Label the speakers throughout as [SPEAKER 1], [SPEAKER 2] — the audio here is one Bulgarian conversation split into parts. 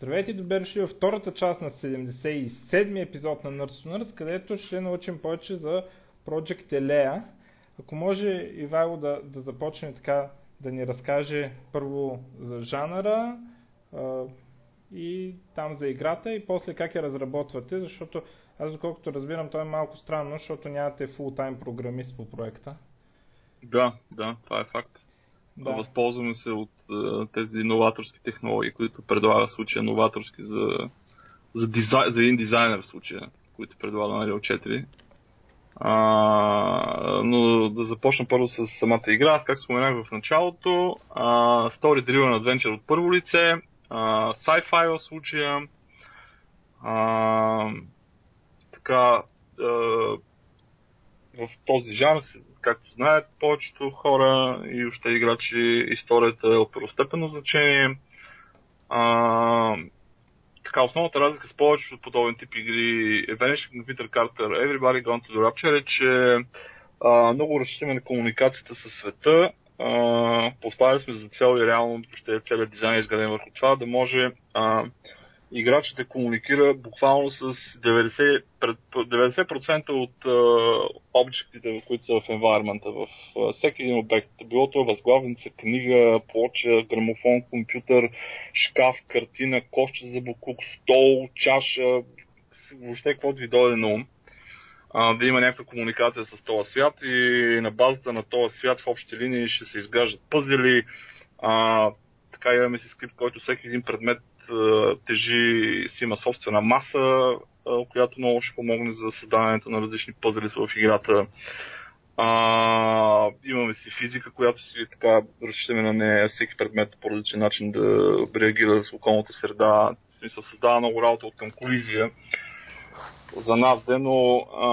[SPEAKER 1] Здравейте и добре дошли във втората част на 77-ми епизод на Nerds to Nerds, където ще научим повече за Project Elea. Ако може Ивайло да, да започне така да ни разкаже първо за жанъра а, и там за играта и после как я разработвате, защото аз доколкото разбирам, то е малко странно, защото нямате фултайм програмист по проекта.
[SPEAKER 2] Да, да, това е факт. Да. Възползваме се от тези новаторски технологии, които предлага в случая новаторски за, за, дизай, за един дизайнер в случая, които предлага на Unreal 4. А, но да започна първо с самата игра. Аз, както споменах в началото, а, Story Driven Adventure от първо лице, а, sci-fi в случая, а, така, а, в този жанр както знаят повечето хора и още играчи, историята е от първостепенно значение. А, така, основната разлика с повечето подобен тип игри е Vanishing Peter Carter, Everybody Gone to the Rapture е, че а, много разчитаме на комуникацията със света. А, поставили сме за цел и реално ще е целият дизайн е изграден върху това, да може а, играчът да комуникира буквално с 90%, 90% от обектите, които са в environment, в всеки един обект. Било то възглавница, книга, плоча, грамофон, компютър, шкаф, картина, кошче за букук, стол, чаша, въобще каквото ви дойде на ум. Да има някаква комуникация с този свят и на базата на този свят в общи линии ще се изграждат пъзели. А, така имаме си скрипт, който всеки един предмет тежи, си има собствена маса, която много ще помогне за създаването на различни пъзели в играта. А, имаме си физика, която си така разчитаме на нея всеки предмет по различен начин да реагира с околната среда. В смисъл създава много работа от към колизия за нас, де, но а,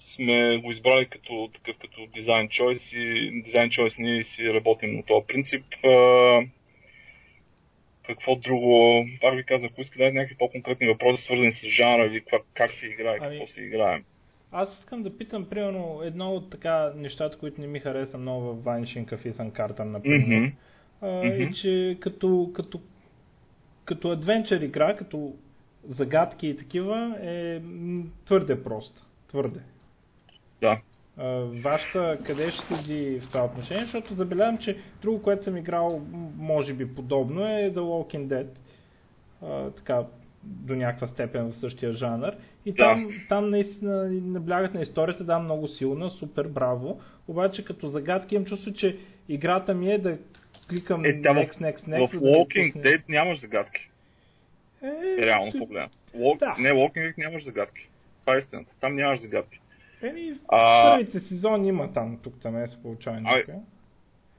[SPEAKER 2] сме го избрали като такъв като дизайн чойс и дизайн чойс ние си работим на този принцип. А, какво друго. Пак ви казах, ако искате да някакви по-конкретни въпроси, свързани с жанра или как, как се играе, ами, какво се играе.
[SPEAKER 1] Аз искам да питам, примерно, едно от така нещата, които не ми хареса много в Vanishing of Ethan Carter, например, mm-hmm. а, mm-hmm. е, че като, като, като адвенчър игра, като загадки и такива, е твърде прост. Твърде.
[SPEAKER 2] Да
[SPEAKER 1] вашата къде ще седи в това отношение, защото забелявам, че друго, което съм играл, може би подобно е The Walking Dead. А, така, до някаква степен в същия жанр. И да. там, там наистина наблягат на историята, да, много силна, супер, браво. Обаче като загадки имам чувство, че играта ми е да кликам е, next, next, next.
[SPEAKER 2] В Walking да Dead нямаш загадки. Е, Реално погледно. Walk... Да. Не, Walking Dead нямаш загадки. Това е истината. Там нямаш загадки.
[SPEAKER 1] Еми, а... първите сезони има там, тук там е се получава някакъв.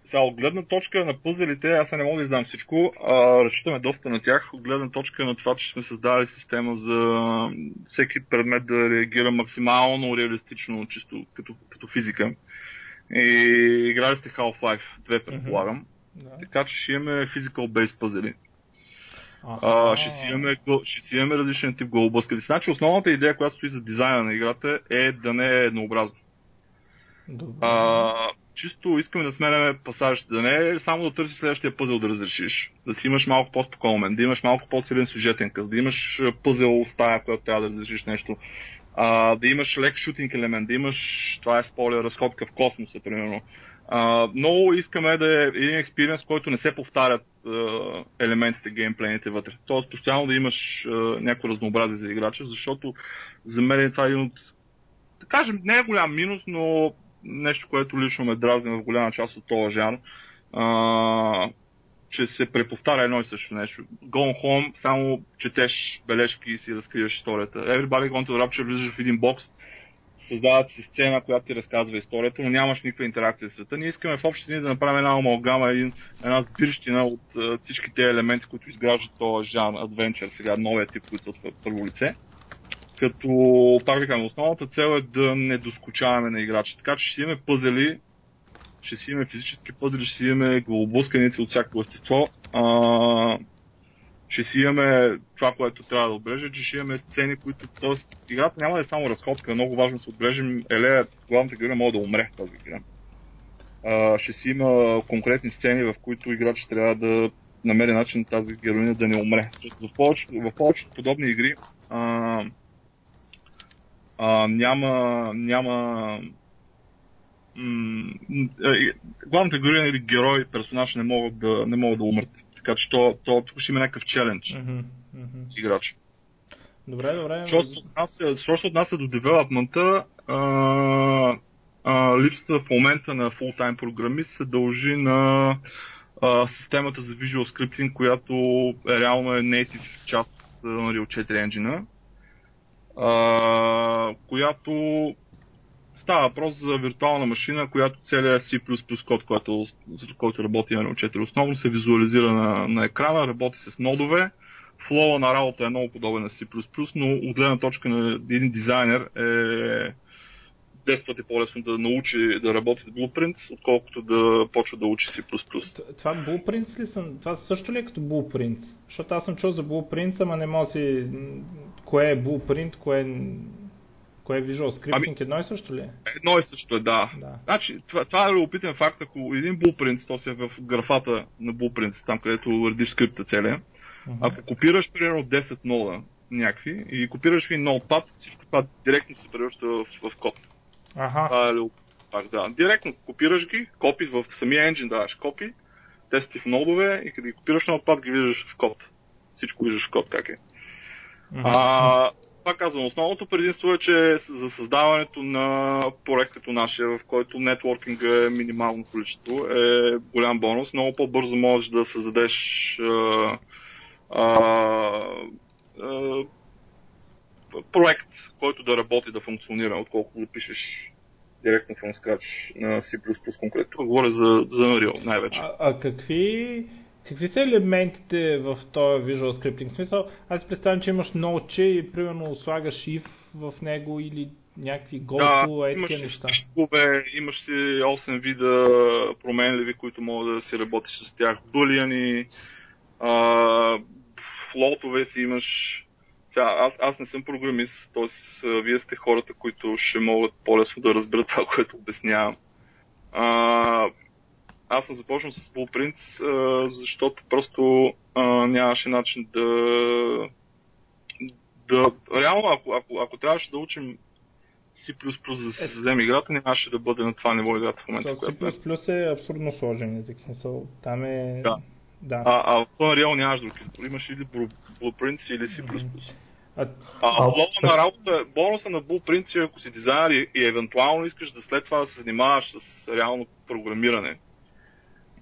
[SPEAKER 2] Сега, от гледна точка на пъзелите, аз не мога да издам всичко, а, разчитаме доста на тях. От гледна точка на това, че сме създали система за всеки предмет да реагира максимално реалистично, чисто като, като физика. И играли сте Half-Life 2, предполагам. Mm-hmm. Да. Така че ще имаме physical base пъзели. А, ще, си имаме, ще си имаме различен тип голоблъскали. Значи основната идея, която стои за дизайна на играта е да не е еднообразно. Добре. А, чисто искаме да сменяме пасажите, да не е само да търсиш следващия пъзел да разрешиш, да си имаш малко по-спокоен, да имаш малко по-силен сюжетен къс, да имаш пъзел в стая, която трябва да разрешиш нещо, а, да имаш лек шутинг елемент, да имаш, това е спойлер, разходка в космоса, примерно, Много искаме да е един експириенс, който не се повтарят uh, елементите, геймплейните вътре. Тоест, постоянно да имаш uh, някакво разнообразие за играча, защото за мен това е един от, да кажем, не е голям минус, но нещо, което лично ме дразни в голяма част от този жанр. Uh, че се преповтаря едно и също нещо. Gone Home, само четеш бележки и си разкриваш историята. Everybody Gone to the Rapture влизаш в един бокс, създават си сцена, която ти разказва историята, но нямаш никаква интеракция с света. Ние искаме в общи да направим една амалгама, един, една сбирщина от uh, всички тези елементи, които изграждат този жанр, адвенчър, сега новия тип, които са първо лице. Като, пак ви основната цел е да не доскочаваме на играчи. Така че ще имаме пъзели, ще си имаме физически пъзели, ще си имаме глобоблъсканици от всяко естество. А, ще си имаме това, което трябва да отбележа, че ще имаме сцени, които, т.е. играта няма да е само разходка, много важно да се отбележим, Елея, главната героиня, може да умре тази игра. А, ще си има конкретни сцени, в които играч трябва да намери начин тази героиня да не умре. В повечето, в повечето подобни игри а, а, няма, няма м- главната героиня или герой, персонаж не могат да, не могат да умрат. Така че то, то тук ще има някакъв челендж
[SPEAKER 1] Мгм, мгм.
[SPEAKER 2] с играч.
[SPEAKER 1] Добре, добре.
[SPEAKER 2] Що отнася, що се отнася до девелопмента, липсата в момента на full-time програмист се дължи на а, системата за Visual Scripting, която е реално е native част на Unreal 4 engine, която става въпрос за виртуална машина, която целият C++ код, който, който работи на Unreal 4 основно се визуализира на, на екрана, работи с нодове, флоу на работа е много подобен на C++, но от гледна точка на един дизайнер е 10 пъти по-лесно да научи да работи с Blueprints, отколкото да почва да учи C++.
[SPEAKER 1] Това Blueprints ли съм? Това също ли е като Blueprints? Защото аз съм чул за Blueprints, ама не мога си... Кое е Blueprint, кое е... Кое е Visual Scripting, едно и също ли е?
[SPEAKER 2] Едно и също е, да.
[SPEAKER 1] Да.
[SPEAKER 2] Значи, това, това е любопитен факт, ако един Blueprint, то си е в графата на Blueprints, там където редиш скрипта целия,
[SPEAKER 1] Мгм.
[SPEAKER 2] ако копираш примерно 10 нода някакви и копираш един notepad, всичко това директно се превръща в, в код.
[SPEAKER 1] Аха.
[SPEAKER 2] Това е пак, да. Директно копираш ги, копи в самия engine даваш копи, тести в нодове и като ги копираш notepad ги виждаш в код. Всичко виждаш в код как е.
[SPEAKER 1] Мгм.
[SPEAKER 2] А, пак казвам, основното предимство е, че за създаването на проект като нашия, в който нетворкинга е минимално количество, е голям бонус. Много по-бързо можеш да създадеш а, а, а, проект, който да работи, да функционира, отколкото да пишеш директно from scratch на C++ конкретно. Говоря за, за Unreal най-вече.
[SPEAKER 1] А, а какви, какви са елементите в този Visual Scripting? Смисъл, аз представям, че имаш ноутче и примерно слагаш if в него или някакви go-to,
[SPEAKER 2] Да,
[SPEAKER 1] е
[SPEAKER 2] имаш
[SPEAKER 1] неща.
[SPEAKER 2] стишкове, имаш си 8 вида променливи, които могат да си работиш с тях. Булиани, флотове си имаш. Сега, аз, аз не съм програмист, т.е. вие сте хората, които ще могат по-лесно да разберат това, което обяснявам. А, аз съм започнал с Blueprints, а, защото просто а, нямаше начин да да, реално, ако, ако, ако трябваше да учим C++ за да си създадем играта, нямаше да бъде на това ниво играта в момента.
[SPEAKER 1] То
[SPEAKER 2] Която е.
[SPEAKER 1] C++ е абсурдно сложен език. Смисъл, там е...
[SPEAKER 2] Да.
[SPEAKER 1] да.
[SPEAKER 2] А, а в Unreal нямаш друг избор. Имаш или Blu- Blueprints или C++.
[SPEAKER 1] А,
[SPEAKER 2] А,
[SPEAKER 3] А,
[SPEAKER 2] флоу на работа, бонуса на Blueprint е, ако си дизайнер и, и евентуално искаш да след това да се занимаваш с реално програмиране.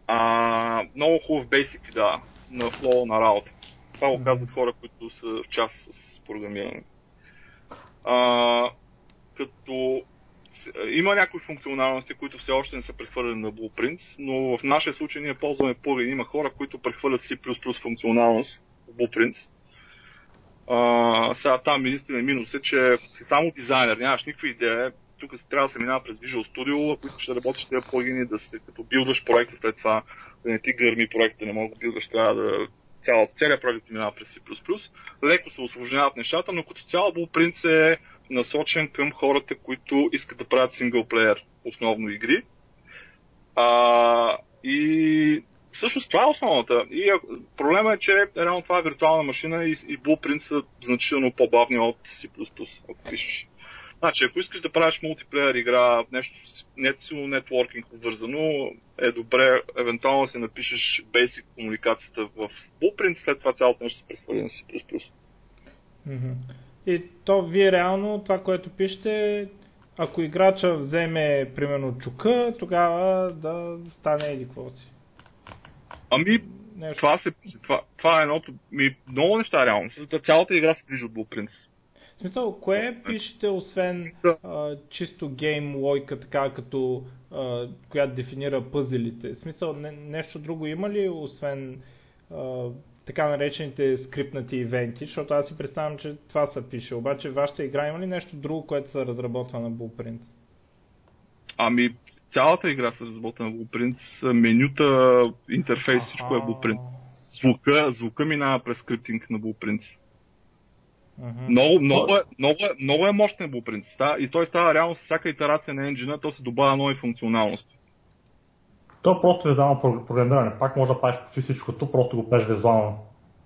[SPEAKER 2] А, много хубав basic, да, на флоу на работа. Това го казват хора, които са в част с програмиране. А, като има някои функционалности, които все още не са прехвърлени на Blueprints, но в нашия случай ние ползваме плагин. Има хора, които прехвърлят C++ функционалност в Blueprints. А, сега там единствено минус е, че ако си само дизайнер, нямаш никаква идея, тук трябва да се минава през Visual Studio, ако ще работиш тези плагини, да се като билдваш проекта след това, да не ти гърми проекта, не мога да билдваш, трябва да цял, целият проект минава през C++. Леко се осложняват нещата, но като цяло Blueprint е насочен към хората, които искат да правят синглплеер, основно игри. А, и всъщност това е основната. И проблема е, че реално това е виртуална машина и, и Blueprint са значително по-бавни от C++, ако пишеш. Значи, ако искаш да правиш мултиплеер игра, нещо не силно нетворкинг обвързано, е добре евентуално да се напишеш basic комуникацията в Blueprint, след това цялото нещо се прехвърли на C++.
[SPEAKER 1] мгм. И то вие реално, това, което пишете, ако играча вземе, примерно, чука, тогава да стане еди какво си.
[SPEAKER 2] Ами,
[SPEAKER 1] Нещо.
[SPEAKER 2] това, се, това, това е едното. Ми, много неща реално. Цялата игра се движи от Blueprint.
[SPEAKER 1] Смисъл, кое пишете, освен а, чисто гейм лойка, така като, а, която дефинира пъзелите? В смисъл, не, нещо друго има ли, освен а, така наречените скрипнати ивенти, защото аз си представям, че това се пише. Обаче вашата игра има ли нещо друго, което се разработва на Blueprint?
[SPEAKER 2] Ами, цялата игра се разработена на Blueprint. Менюта, интерфейс, всичко е Blueprint. Звука, звука минава през скриптинг на Blueprint. Много, много, е, много, е, много е мощен Blueprint. Ста- И той става реално с всяка итерация на енджина, то се добавя нови функционалности.
[SPEAKER 3] То е просто визуално програмиране. Пак може да правиш почти всичкото, просто го правиш визуално.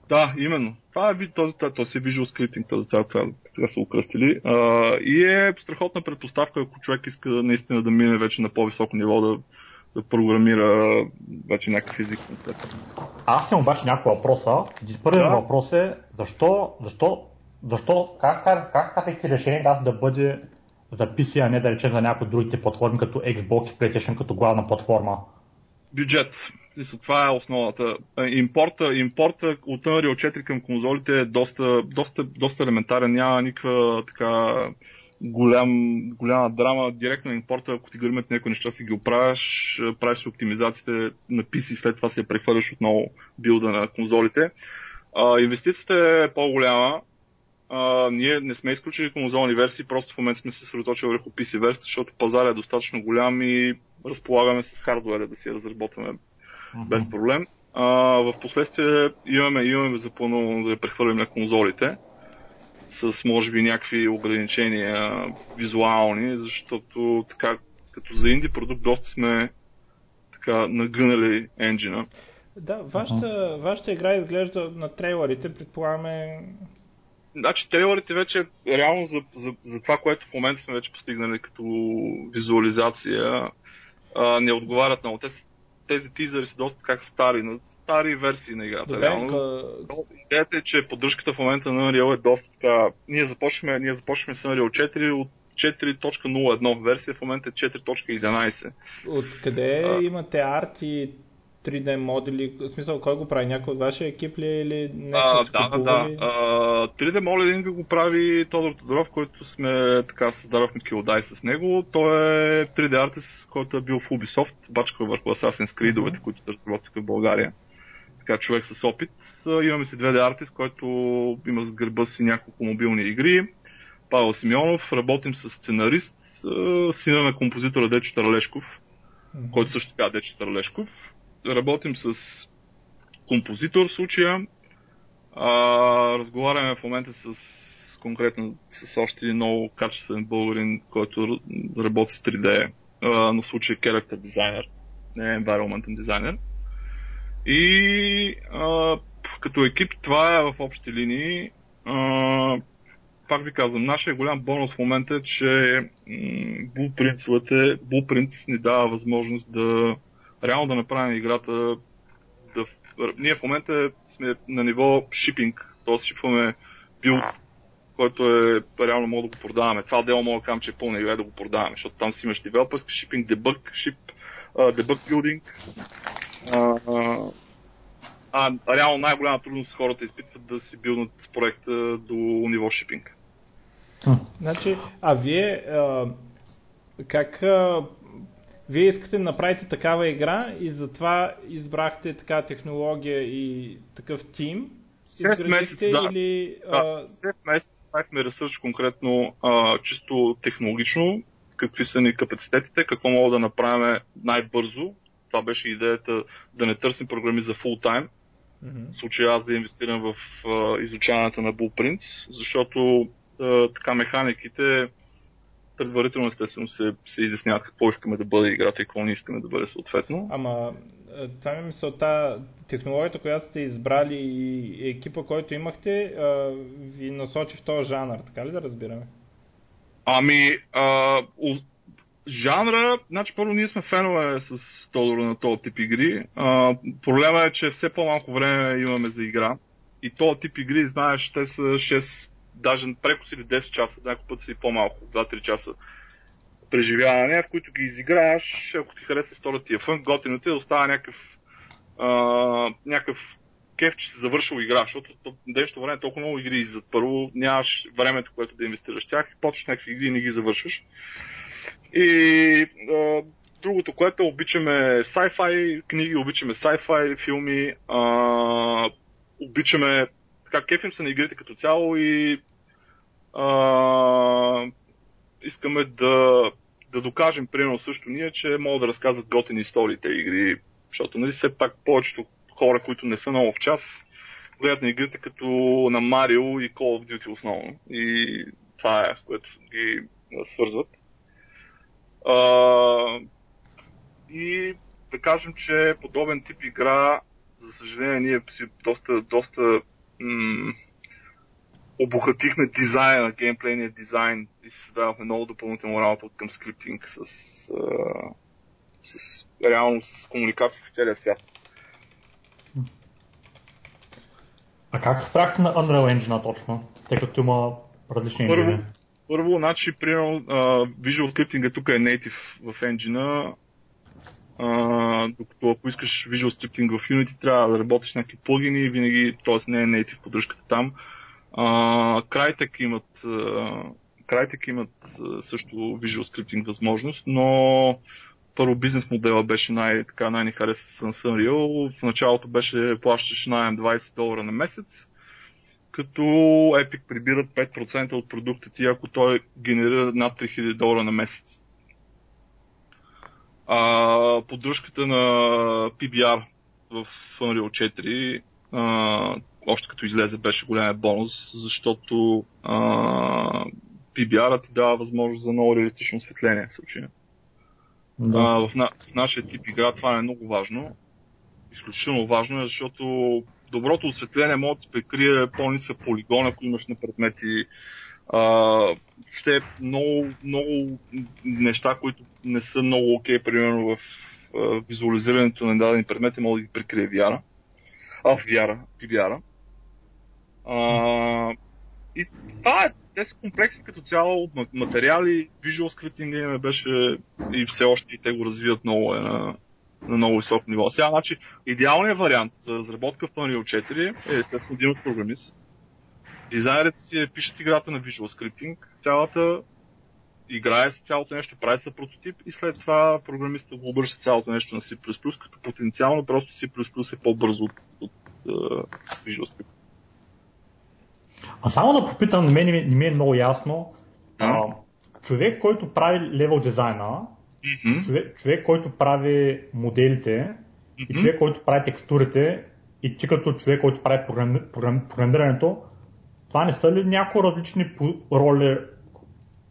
[SPEAKER 2] Да, именно. Това е този, този е Visual Scripting, този цял това, така са окръстили. А, и е страхотна предпоставка, ако човек иска наистина да мине вече на по-високо ниво, да, да програмира вече някакъв език.
[SPEAKER 3] Аз имам обаче няколко въпроса. Първият да. въпрос е защо, защо, защо как, как, как казахте решение да, да бъде за PC, а не да речем за някои другите платформи, като Xbox и PlayStation като главна платформа?
[SPEAKER 2] Бюджет. Това е основата. Импорта, импорта от Unreal 4 към конзолите е доста, доста, доста елементарен. Няма никаква така голям, голяма драма. Директно импорта, ако ти гърмят някои неща, си ги оправяш, правиш оптимизациите на PC след това се прехвърляш отново билда на конзолите. А, инвестицията е по-голяма. А, ние не сме изключили конзолни версии, просто в момента сме се съсредоточили върху PC версията, защото пазар е достатъчно голям и разполагаме с хардуера да си разработваме uh-huh. без проблем. А, в последствие имаме, имаме за плано да я прехвърлим на конзолите с може би някакви ограничения визуални, защото така като за инди продукт доста сме така нагънали енджина.
[SPEAKER 1] Да, вашата, uh-huh. вашата игра изглежда на трейлерите, предполагаме...
[SPEAKER 2] Значи трейлерите вече реално за, за, за това, което в момента сме вече постигнали като визуализация, а, не отговарят много. Те, тези тизъри са доста как стари, на стари версии на играта. Добре, реално. Къ... Идеята е, че поддръжката в момента на Unreal е доста така... Ние започваме, ние започваме с Unreal 4 от 4.01 версия, в момента е 4.11.
[SPEAKER 1] Откъде а... имате арт и 3D модели? В смисъл, кой го прави? Някой от вашия екип ли е или
[SPEAKER 2] нещо? Да, да, да. А, 3D моделинг го прави Тодор Тодоров, който сме така създадохме Килдай с него. Той е 3D артист, който е бил в Ubisoft, бачка върху Assassin's Creed, mm-hmm. които се разработват в България. Така човек с опит. Имаме си 2D артист, който има с гърба си няколко мобилни игри. Павел Симеонов, работим с сценарист, сина на композитора Дечо Тарлешков, mm-hmm. който също така е Дечо Тарлешков работим с композитор в случая. А, разговаряме в момента с конкретно с още един много качествен българин, който работи с 3D, а, но в случая character designer, не environment designer. И а, като екип това е в общи линии. А, пак ви казвам, нашия голям бонус в момента е, че Blueprint, Blueprint ни дава възможност да реално да направим играта да... Ние в момента сме на ниво шипинг, т.е. шипваме билд, който е реално мога да го продаваме. Това дело мога да кажем, че е пълна игра да го продаваме, защото там си имаш девелоперска шипинг, дебъг, шип, дебъг билдинг. А реално най-голяма трудност хората изпитват да си билнат проекта до ниво шипинг.
[SPEAKER 1] Значи, а вие а, как а, вие искате да направите такава игра и затова избрахте така технология и такъв тим.
[SPEAKER 2] 6 месеца, да. Или, да. А... 6 месеца правихме ресърч конкретно а, чисто технологично, какви са ни капацитетите, какво мога да направим най-бързо. Това беше идеята да не търсим програми за full time. Mm-hmm. В случая аз да инвестирам в а, изучаването на Blueprint, защото а, така механиките предварително естествено се, се изясняват какво искаме да бъде играта и какво не искаме да бъде съответно.
[SPEAKER 1] Ама е, това ми е мисълта, технологията, която сте избрали и екипа, който имахте, ви насочи в този жанр, така ли да разбираме?
[SPEAKER 2] Ами, а, жанра, значи първо ние сме фенове с Тодор на този тип игри. А, проблема е, че все по-малко време имаме за игра. И този тип игри, знаеш, те са 6 даже прекосили 10 часа, някой път си по-малко, 2-3 часа преживяване, в които ги изиграеш, ако ти хареса историята ти е фън, готиното е да остава някакъв, а, някакъв кеф, че си завършил игра, защото днешното време е толкова много игри за първо нямаш времето, което да инвестираш в тях, почваш някакви игри и не ги завършваш. И а, другото, което обичаме sci-fi книги, обичаме sci-fi филми, а, обичаме така, кефим се на игрите като цяло и а, искаме да, да докажем, примерно също ние, че могат да разказват готини истории те игри, защото нали, все пак повечето хора, които не са много в час, гледат на игрите като на Марио и Call of Duty основно. И това е с което ги свързват. А, и да кажем, че подобен тип игра, за съжаление, ние си доста, доста м- обогатихме дизайна, геймплейния дизайн и създавахме много допълнително работа от към скриптинг с, а, с реално с комуникация с целия свят.
[SPEAKER 3] А как се справихте на Unreal Engine точно, тъй като има различни
[SPEAKER 2] Първо,
[SPEAKER 3] енджини?
[SPEAKER 2] първо, значи, примерно, uh, Visual Scripting тук е native в engine докато ако искаш Visual Scripting в Unity, трябва да работиш някакви плагини, винаги, т.е. не е native поддръжката там. Crytek имат, Crytek имат също Visual Scripting възможност, но първо бизнес модела беше най- така, най-ни хареса с Unreal. В началото беше плащаш найем 20 долара на месец, като Epic прибират 5% от продукта ти, ако той генерира над 3000 долара на месец. А, поддръжката на PBR в Unreal 4 а, още като излезе беше голям бонус, защото а, PBR ти дава възможност за много реалистично осветление в случая.
[SPEAKER 3] Да.
[SPEAKER 2] А, в, на, в нашия тип игра това е много важно. Изключително важно е, защото доброто осветление може да ти прикрие по-нисък полигон, ако имаш на предмети. А, ще е много, много неща, които не са много окей, примерно в визуализирането на дадени предмети, може да ги прикрие VR. А, в VR, PBR. А, и това е те са комплексни като цяло, материали, visual scripting беше и все още и те го развиват много е на, на много високо ниво. Сега, значи, идеалният вариант за разработка в Unreal 4 е естествено да имаш програмист. Дизайнерите си пишат играта на visual scripting, цялата играе с цялото нещо, прави се прототип и след това програмиста го обръща цялото нещо на C++, като потенциално просто C++ е по-бързо от, от, от Visual Scripting.
[SPEAKER 3] А само да попитам, мен не ми е много ясно. А, човек, който прави левел дизайна,
[SPEAKER 2] mm-hmm.
[SPEAKER 3] човек, човек, който прави моделите mm-hmm. и човек, който прави текстурите и ти като човек, който прави програми, програми, програмирането, това не са ли някои различни роли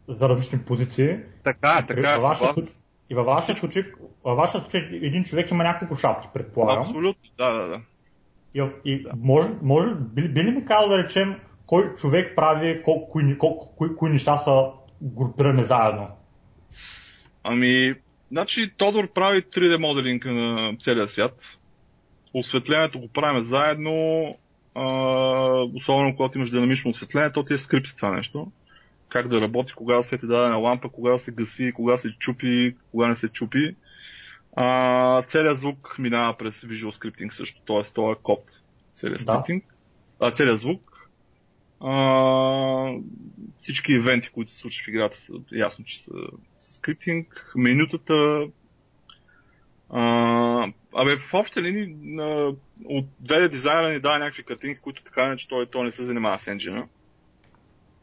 [SPEAKER 3] за различни позиции?
[SPEAKER 2] Така, така.
[SPEAKER 3] Във вашия, и във вашия случай, във вашия случай един човек има няколко шапки, предполагам.
[SPEAKER 2] Абсолютно, да, да, да.
[SPEAKER 3] И, и може, може би, би ли ми казал да речем, кой човек прави колко, кои, колко, кои, кои неща са групирани заедно?
[SPEAKER 2] Ами, значи Тодор прави 3D моделинг на целия свят. Осветлението го правим заедно, а, особено когато имаш динамично осветление, то ти е скрипт това нещо. Как да работи, кога да свети дадена лампа, кога да се гаси, кога се чупи, кога не се чупи. А, целият звук минава през Visual Scripting също, т.е. това е код. Целият, да. Scripting, а, целият звук а, всички ивенти, които се случват в играта, са ясно, че са, са скриптинг. Менютата. А, абе, в обща линии от две дизайнера ни дава някакви картинки, които така не, че той, той не се занимава с енджина.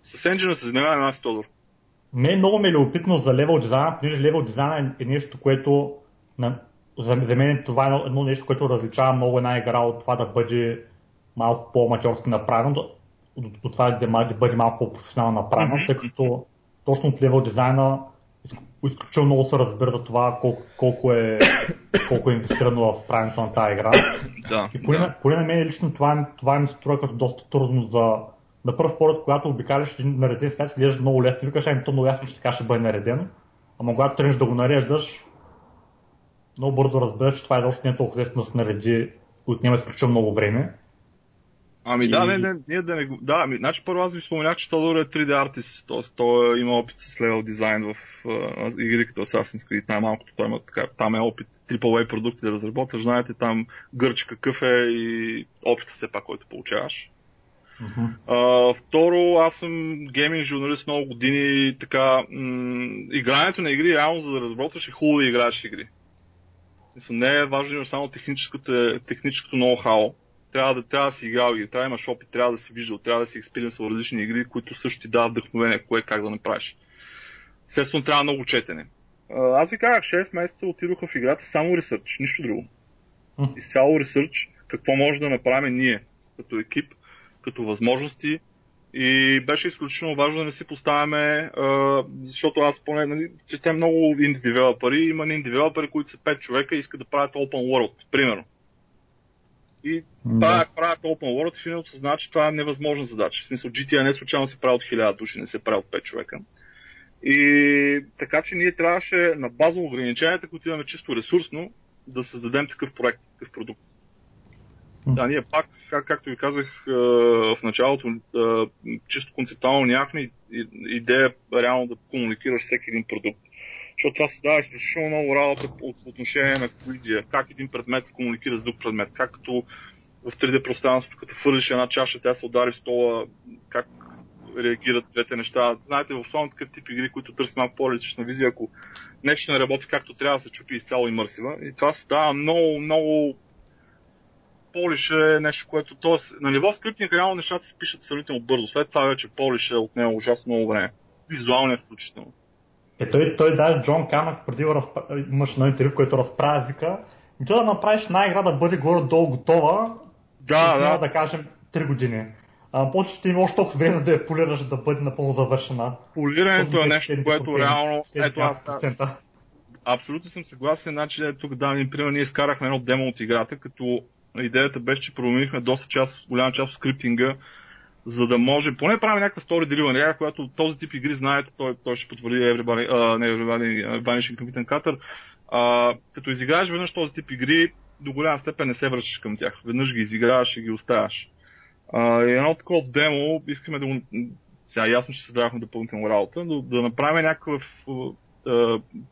[SPEAKER 2] С енджина се занимава една Тодор.
[SPEAKER 3] Не, много ми е любопитно за левел дизайна, понеже левел дизайна е нещо, което на, за, за мен това е едно, едно нещо, което различава много една игра от това да бъде малко по-аматьорски направено до това да, бъде малко по-професионално направено, тъй като точно от левел дизайна изключително много се разбира за това колко, колко, е, колко е инвестирано в правенето на тази игра.
[SPEAKER 2] Да,
[SPEAKER 3] и поне,
[SPEAKER 2] да.
[SPEAKER 3] поне на мен лично това, това ми се струва като доста трудно за на първ поглед, когато обикаляш един нареден свят, гледаш много лесно викаш, ами то много ясно, че така ще бъде наредено. Ама когато тръгнеш да го нареждаш, много бързо разбираш, че това е изобщо не е толкова лесно да се нареди, отнема изключително много време.
[SPEAKER 2] Ами и... да, не, не, ние да не го... Да, ами, значи първо аз ви споменах, че Тодор е 3D артист, т.е. той има опит с левел дизайн в uh, игри като Assassin's Creed, най-малкото той има така, там е опит AAA продукти да разработваш, знаете там гърч какъв е и опита все пак, който получаваш.
[SPEAKER 3] Uh-huh.
[SPEAKER 2] Uh, второ, аз съм гейминг журналист много години, така, м- игрането на игри, реално за да разработваш е хубаво да играеш игри. Не е важно само техническото, техническото ноу-хау, трябва да, трябва да си играл игри, трябва да имаш опит, трябва да си виждал, трябва да си експериментвал различни игри, които също ти дават вдъхновение, кое как да направиш. Естествено, трябва много четене. Аз ви казах, 6 месеца отидох в играта само ресърч, нищо друго. Изцяло ресърч, какво може да направим ние като екип, като възможности, И беше изключително важно да не си поставяме, защото аз поне нали, четем много инди девелопери, има инди девелопери, които са 5 човека и искат да правят open world, примерно. И да. правят open world и финално осъзнават, че това е невъзможна задача. В смисъл GTA не случайно се прави от 1000 души, не се прави от 5 човека. И така че ние трябваше на база ограниченията, които имаме чисто ресурсно, да създадем такъв проект, такъв продукт. Да, ние пак, как, както ви казах в началото, чисто концептуално нямахме идея реално да комуникираш всеки един продукт. Защото това се дава изключително много работа по отношение на колизия. Как един предмет комуникира с друг предмет. Как като в 3D пространството, като фърлиш една чаша, тя се удари в стола, как реагират двете неща. Знаете, в основно такъв тип игри, които търсят малко по-различна визия, ако нещо не работи както трябва, да се чупи изцяло имърсива. И това се дава много, много Полиш е нещо, което... Тоест, на ниво скриптинг реално нещата се пишат сравнително бързо. След това вече Полиш е отнема ужасно много време. Визуално е включително.
[SPEAKER 3] Е, той, той даже Джон Канък преди разпра... имаш на интервю, в който разправя, вика, и то да направиш една игра да бъде горе-долу готова,
[SPEAKER 2] да, да.
[SPEAKER 3] да кажем 3 години. А, после ще има още толкова време да я полираш да бъде напълно завършена.
[SPEAKER 2] Полирането е нещо, което реално... Ето аз, Абсолютно съм съгласен. Значи, тук давам един пример. Ние изкарахме едно демо от играта, като идеята беше, че променихме доста част, голяма част от скриптинга, за да може, поне правим някаква story driven игра, която този тип игри знаете, той, той ще потвърди Everybody, uh, не Everybody, uh, Vanishing Computer Cutter, uh, като изиграеш веднъж този тип игри, до голяма степен не се връщаш към тях. Веднъж ги изиграваш и ги оставяш. Uh, едно такова демо, искаме да го... Сега ясно, че създавахме допълнителна работа, но да направим някакъв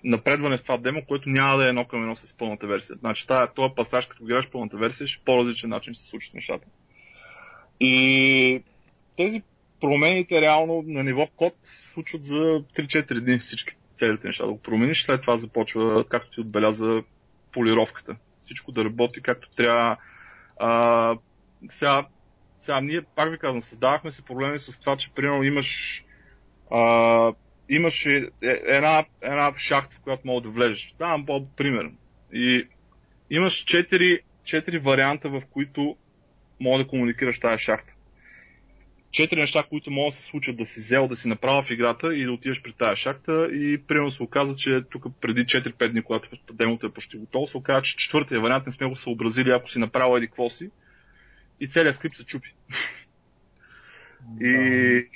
[SPEAKER 2] напредване в това демо, което няма да е едно към едно с пълната версия. Значи този пасаж, като гледаш пълната версия, ще по-различен начин се случат нещата. И тези промените реално на ниво код се случват за 3-4 дни всички целите неща да го промениш, след това започва, както ти отбеляза, полировката. Всичко да работи както трябва. А, сега, сега ние, пак ви казвам, създавахме си проблеми с това, че примерно имаш а, имаше една, една шахта, в която мога да влезеш. Давам по пример. И имаш четири, четири варианта, в които мога да комуникираш тази шахта. Четири неща, които могат да се случат да си взел, да си направя в играта и да отидеш при тази шахта. И примерно се оказа, че тук преди 4-5 дни, когато демото е почти готово, се оказа, че четвъртия вариант не сме го съобразили, ако си направил еди какво си. И целият скрипт се чупи. Да. И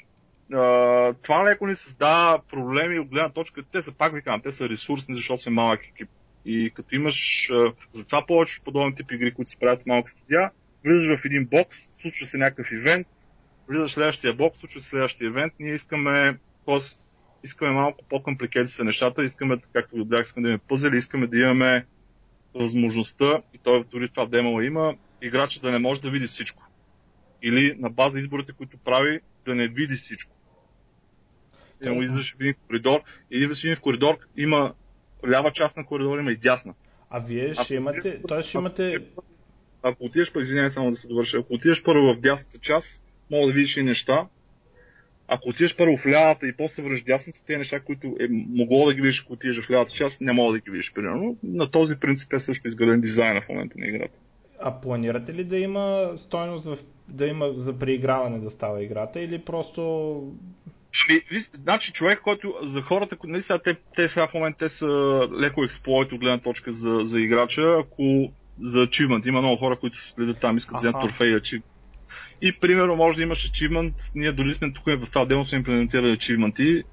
[SPEAKER 2] а, това леко ни създава проблеми от гледна точка. Те са, пак ви казвам, те са ресурсни, защото сме малък екип. И като имаш, а, затова повече подобни тип игри, които се правят малко студия, влизаш в един бокс, случва се някакъв ивент, влизаш в следващия бокс, случва следващия ивент, ние искаме, т.е. искаме малко по-компликети са нещата, искаме, както ви облях, искаме да имаме пъзели, искаме да имаме възможността, и той дори това демо има, играчът да не може да види всичко. Или на база изборите, които прави, да не види всичко. Е, му излизаш в един коридор и в един коридор има лява част на коридора, има и дясна.
[SPEAKER 1] А вие ще имате, т.е. ще имате...
[SPEAKER 2] Ако отидеш, извинявай само да се довърша, ако отидеш първо в дясната част, мога да видиш и неща. Ако отидеш първо в лявата и после върнеш дясната, тези неща, които е могло да ги видиш, ако отидеш в лявата част, не мога да ги видиш, примерно. На този принцип е също изграден дизайна в момента на играта.
[SPEAKER 1] А планирате ли да има стойност в, да има за преиграване да става играта или просто
[SPEAKER 2] Ами, значи човек, който за хората, нали сега те, те сега в момента те са леко експлойт от гледна точка за, за играча, ако за achievement. Има много хора, които следят там, искат да вземат трофеи achievement. И примерно може да имаш achievement, ние дори сме тук в тази демо сме имплементирали achievement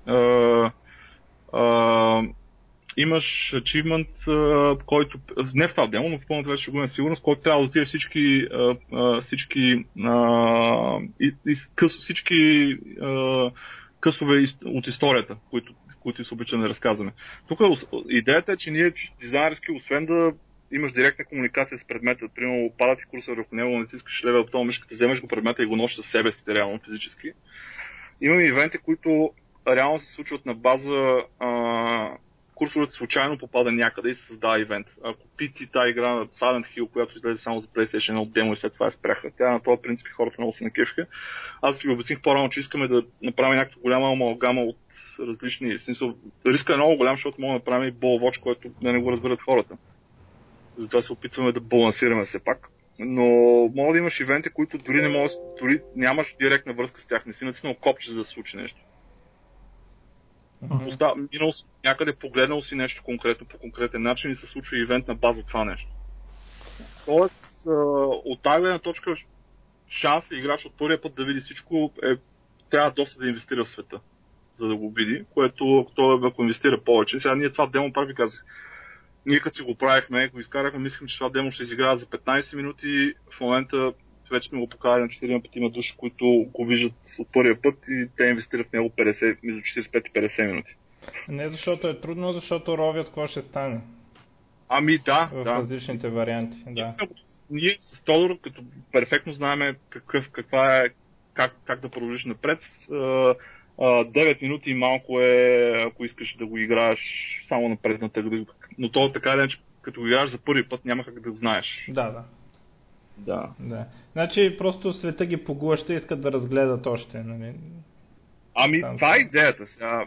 [SPEAKER 2] имаш achievement, който, не в това демо, но в пълната вече го сигурност, който трябва да отиде всички, всички, всички късове от историята, които, които се обича да разказваме. Тук идеята е, че ние дизайнерски, освен да имаш директна комуникация с предмета, примерно падат и курсор върху него, натискаш левел бутон, мишката, вземаш го предмета и го носиш със себе си, реално физически. Имаме ивенти, които реално се случват на база а, курсорът случайно попада някъде и се създава ивент. Ако пити тази игра на Silent Hill, която излезе само за PlayStation от демо и след това я спряха, тя на този принцип хората много се накефиха. Аз ви обясних по-рано, че искаме да направим някаква голяма амалгама от различни. Смисъл, риска е много голям, защото мога да направим и Watch, който да не го разберат хората. Затова се опитваме да балансираме все пак. но може да имаш ивенти, които дори не можеш, дори нямаш директна връзка с тях, не си натиснал копче за да се случи нещо.
[SPEAKER 1] Мгм.
[SPEAKER 2] Оста, минал си някъде, погледнал си нещо конкретно по конкретен начин и се случва ивент на база това нещо. Тоест, от тази гледна точка, шанс играч от първия път да види всичко е, трябва доста да инвестира в света, за да го види, което той ако инвестира повече. Сега ние това демо, пак ви казах, ние като си го правихме, го изкарахме, мислим, че това демо ще изиграе за 15 минути. В момента вече сме го покарали на 4-5 души, които го виждат от първия път и те инвестират в него 50, между 45 и 50 минути.
[SPEAKER 1] Не защото е трудно, защото ровят какво ще стане
[SPEAKER 2] Ами да,
[SPEAKER 1] в
[SPEAKER 2] да.
[SPEAKER 1] различните варианти.
[SPEAKER 2] Ние,
[SPEAKER 1] Да.
[SPEAKER 2] сме, ние с Тодор, като перфектно знаем какъв, каква е, как, как да продължиш напред. А, а, 9 минути малко е, ако искаш да го играеш само на предната игра. Но то така или иначе, като го играеш за първи път, няма как да знаеш.
[SPEAKER 1] Да, да.
[SPEAKER 2] Да.
[SPEAKER 1] Да. Значи просто света ги поглъща и искат да разгледат още. Нали?
[SPEAKER 2] Ами,
[SPEAKER 1] Там
[SPEAKER 2] това е идеята сега.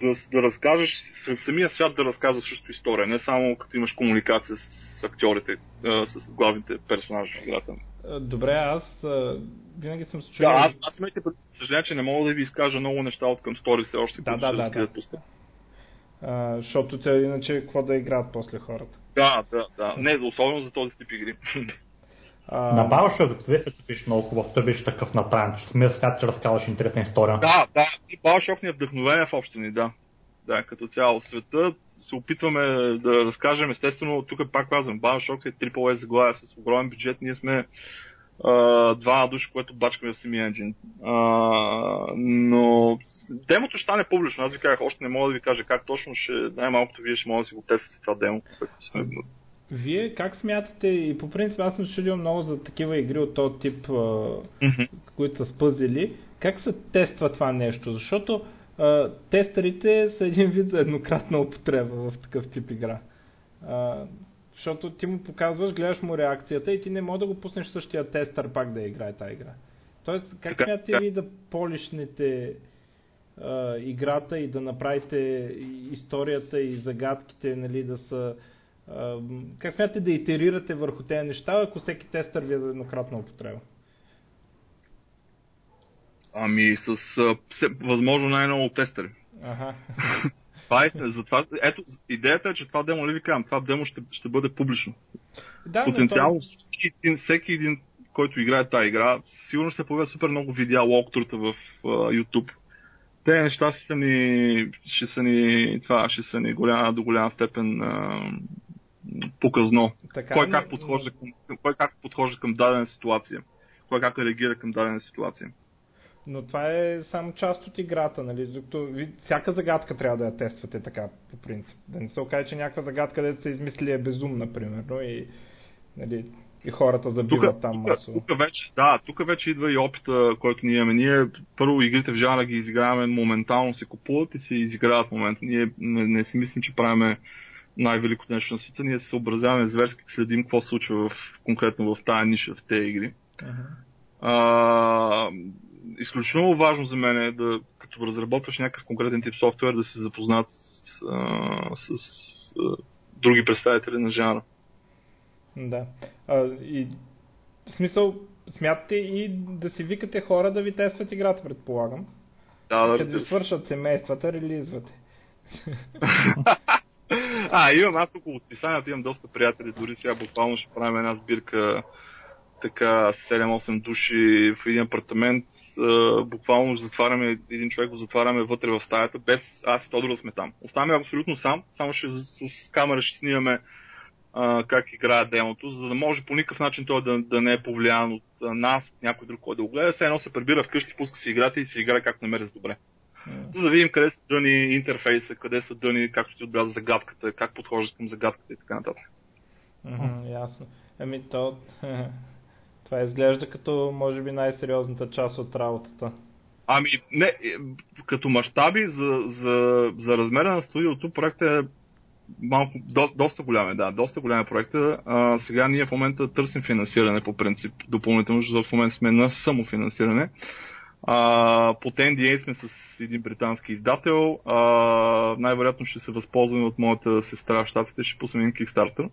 [SPEAKER 2] Да, да разкажеш, самия свят да разказва също история, не само като имаш комуникация с актьорите, с главните персонажи в играта.
[SPEAKER 1] Добре, аз винаги съм се
[SPEAKER 2] Да,
[SPEAKER 1] чудил.
[SPEAKER 2] аз, аз имайте пред съжаление, че не мога да ви изкажа много неща от към стори все още,
[SPEAKER 1] Да,
[SPEAKER 2] които
[SPEAKER 1] да,
[SPEAKER 2] ще
[SPEAKER 1] да,
[SPEAKER 2] разкрият
[SPEAKER 1] да. а, защото те иначе какво да играят после хората.
[SPEAKER 2] Да, да, да. Не, особено за този тип игри.
[SPEAKER 1] А,
[SPEAKER 3] На Bioshock 2 също беше много хубав, той беше такъв направен, че самия свят, че разказваш интересна история.
[SPEAKER 2] да, да. И Bioshock ни е вдъхновение в общи ни, да. Да, като цяло в света се опитваме да разкажем, естествено, тук пак казвам, Bioshock е AAA заглавия с огромен бюджет, ние сме а, два души, което бачкаме в самия енджин. А, но демото ще стане публично. Аз ви казах, още не мога да ви кажа как точно ще, най-малкото вие ще може да си го тествате това демо.
[SPEAKER 1] Вие как смятате, и по принцип аз съм чудил много за такива игри от този тип,
[SPEAKER 2] Мгм.
[SPEAKER 1] които са с пъзели, как се тества това нещо? Защото а, тестерите са един вид за еднократна употреба в такъв тип игра. А, защото ти му показваш, гледаш му реакцията и ти не можеш да го пуснеш същия тестър пак да играе тази игра. Тоест, как
[SPEAKER 2] Така,
[SPEAKER 1] смятате
[SPEAKER 2] да.
[SPEAKER 1] ви да полишнете а, играта и да направите историята и загадките, нали, да са... Как смятате да итерирате върху тези неща, ако всеки тестър ви е за еднократна употреба?
[SPEAKER 2] Ами с а, все, възможно най-много тестери.
[SPEAKER 1] Ага.
[SPEAKER 2] Това е, затова, ето, идеята е, че това демо, ли ви казвам, това демо ще, ще бъде публично.
[SPEAKER 1] Да, но
[SPEAKER 2] Потенциално всеки един, всеки един, който играе тази игра, сигурно ще се появят супер много видеа, локтурта в а, YouTube. Те неща ще са ни, ще са ни, това ще са ни голяма, до голяма степен а, показно.
[SPEAKER 1] така,
[SPEAKER 2] кой как подхожда към, кой как подхожда към дадена ситуация. Кой как реагира към дадена ситуация.
[SPEAKER 1] Но това е само част от играта, нали? Докато всяка загадка трябва да я тествате така, по принцип. Да не се окаже, че някаква загадка, където са измислили е безумна, примерно, и, нали, и хората забиват
[SPEAKER 2] Тук,
[SPEAKER 1] там масово.
[SPEAKER 2] тук вече, да, тук вече идва и опита, който ние имаме. Ние първо игрите в жанра ги изиграваме моментално, се купуват и се изиграват в момента. Ние не, не си мислим, че правиме най-великото нещо на света. Ние се съобразяваме зверски, следим какво се случва в, конкретно в тази ниша, в тези игри.
[SPEAKER 1] Мгм.
[SPEAKER 2] А, изключително важно за мен е да, като разработваш някакъв конкретен тип софтуер, да се запознат с, а, с а, други представители на жанра.
[SPEAKER 1] Да. А, и в смисъл, смятате и да си викате хора да ви тестват играта, предполагам.
[SPEAKER 2] Да, да,
[SPEAKER 1] Като ви свършат семействата, релизвате.
[SPEAKER 2] А, имам аз около отписанието, имам доста приятели, дори сега буквално ще правим една сбирка така 7-8 души в един апартамент. Буквално затваряме, един човек го затваряме вътре в стаята, без аз и Тодор да сме там. Оставаме абсолютно сам, само ще с, камера ще снимаме как играе демото, за да може по никакъв начин той да, да не е повлиян от нас, от някой друг, който да го гледа. Все едно се прибира вкъщи, пуска си играта и си играе както намери за добре. За да видим къде са дъни интерфейса, къде са дъни, както ти отбеляза загадката, как подхождат към загадката и така нататък.
[SPEAKER 1] Мгм, ясно. Ами то... Това изглежда като, може би, най-сериозната част от работата.
[SPEAKER 2] Ами, не, като мащаби за, за, за размера на студиото, проектът е малко, до, доста голям е, да, доста голям е проекта. А, сега ние в момента търсим финансиране по принцип, допълнително, защото в момента сме на самофинансиране. А, по NDA сме с един британски издател. А, най-вероятно ще се възползваме от моята сестра в щатите, ще пуснем един Kickstarter.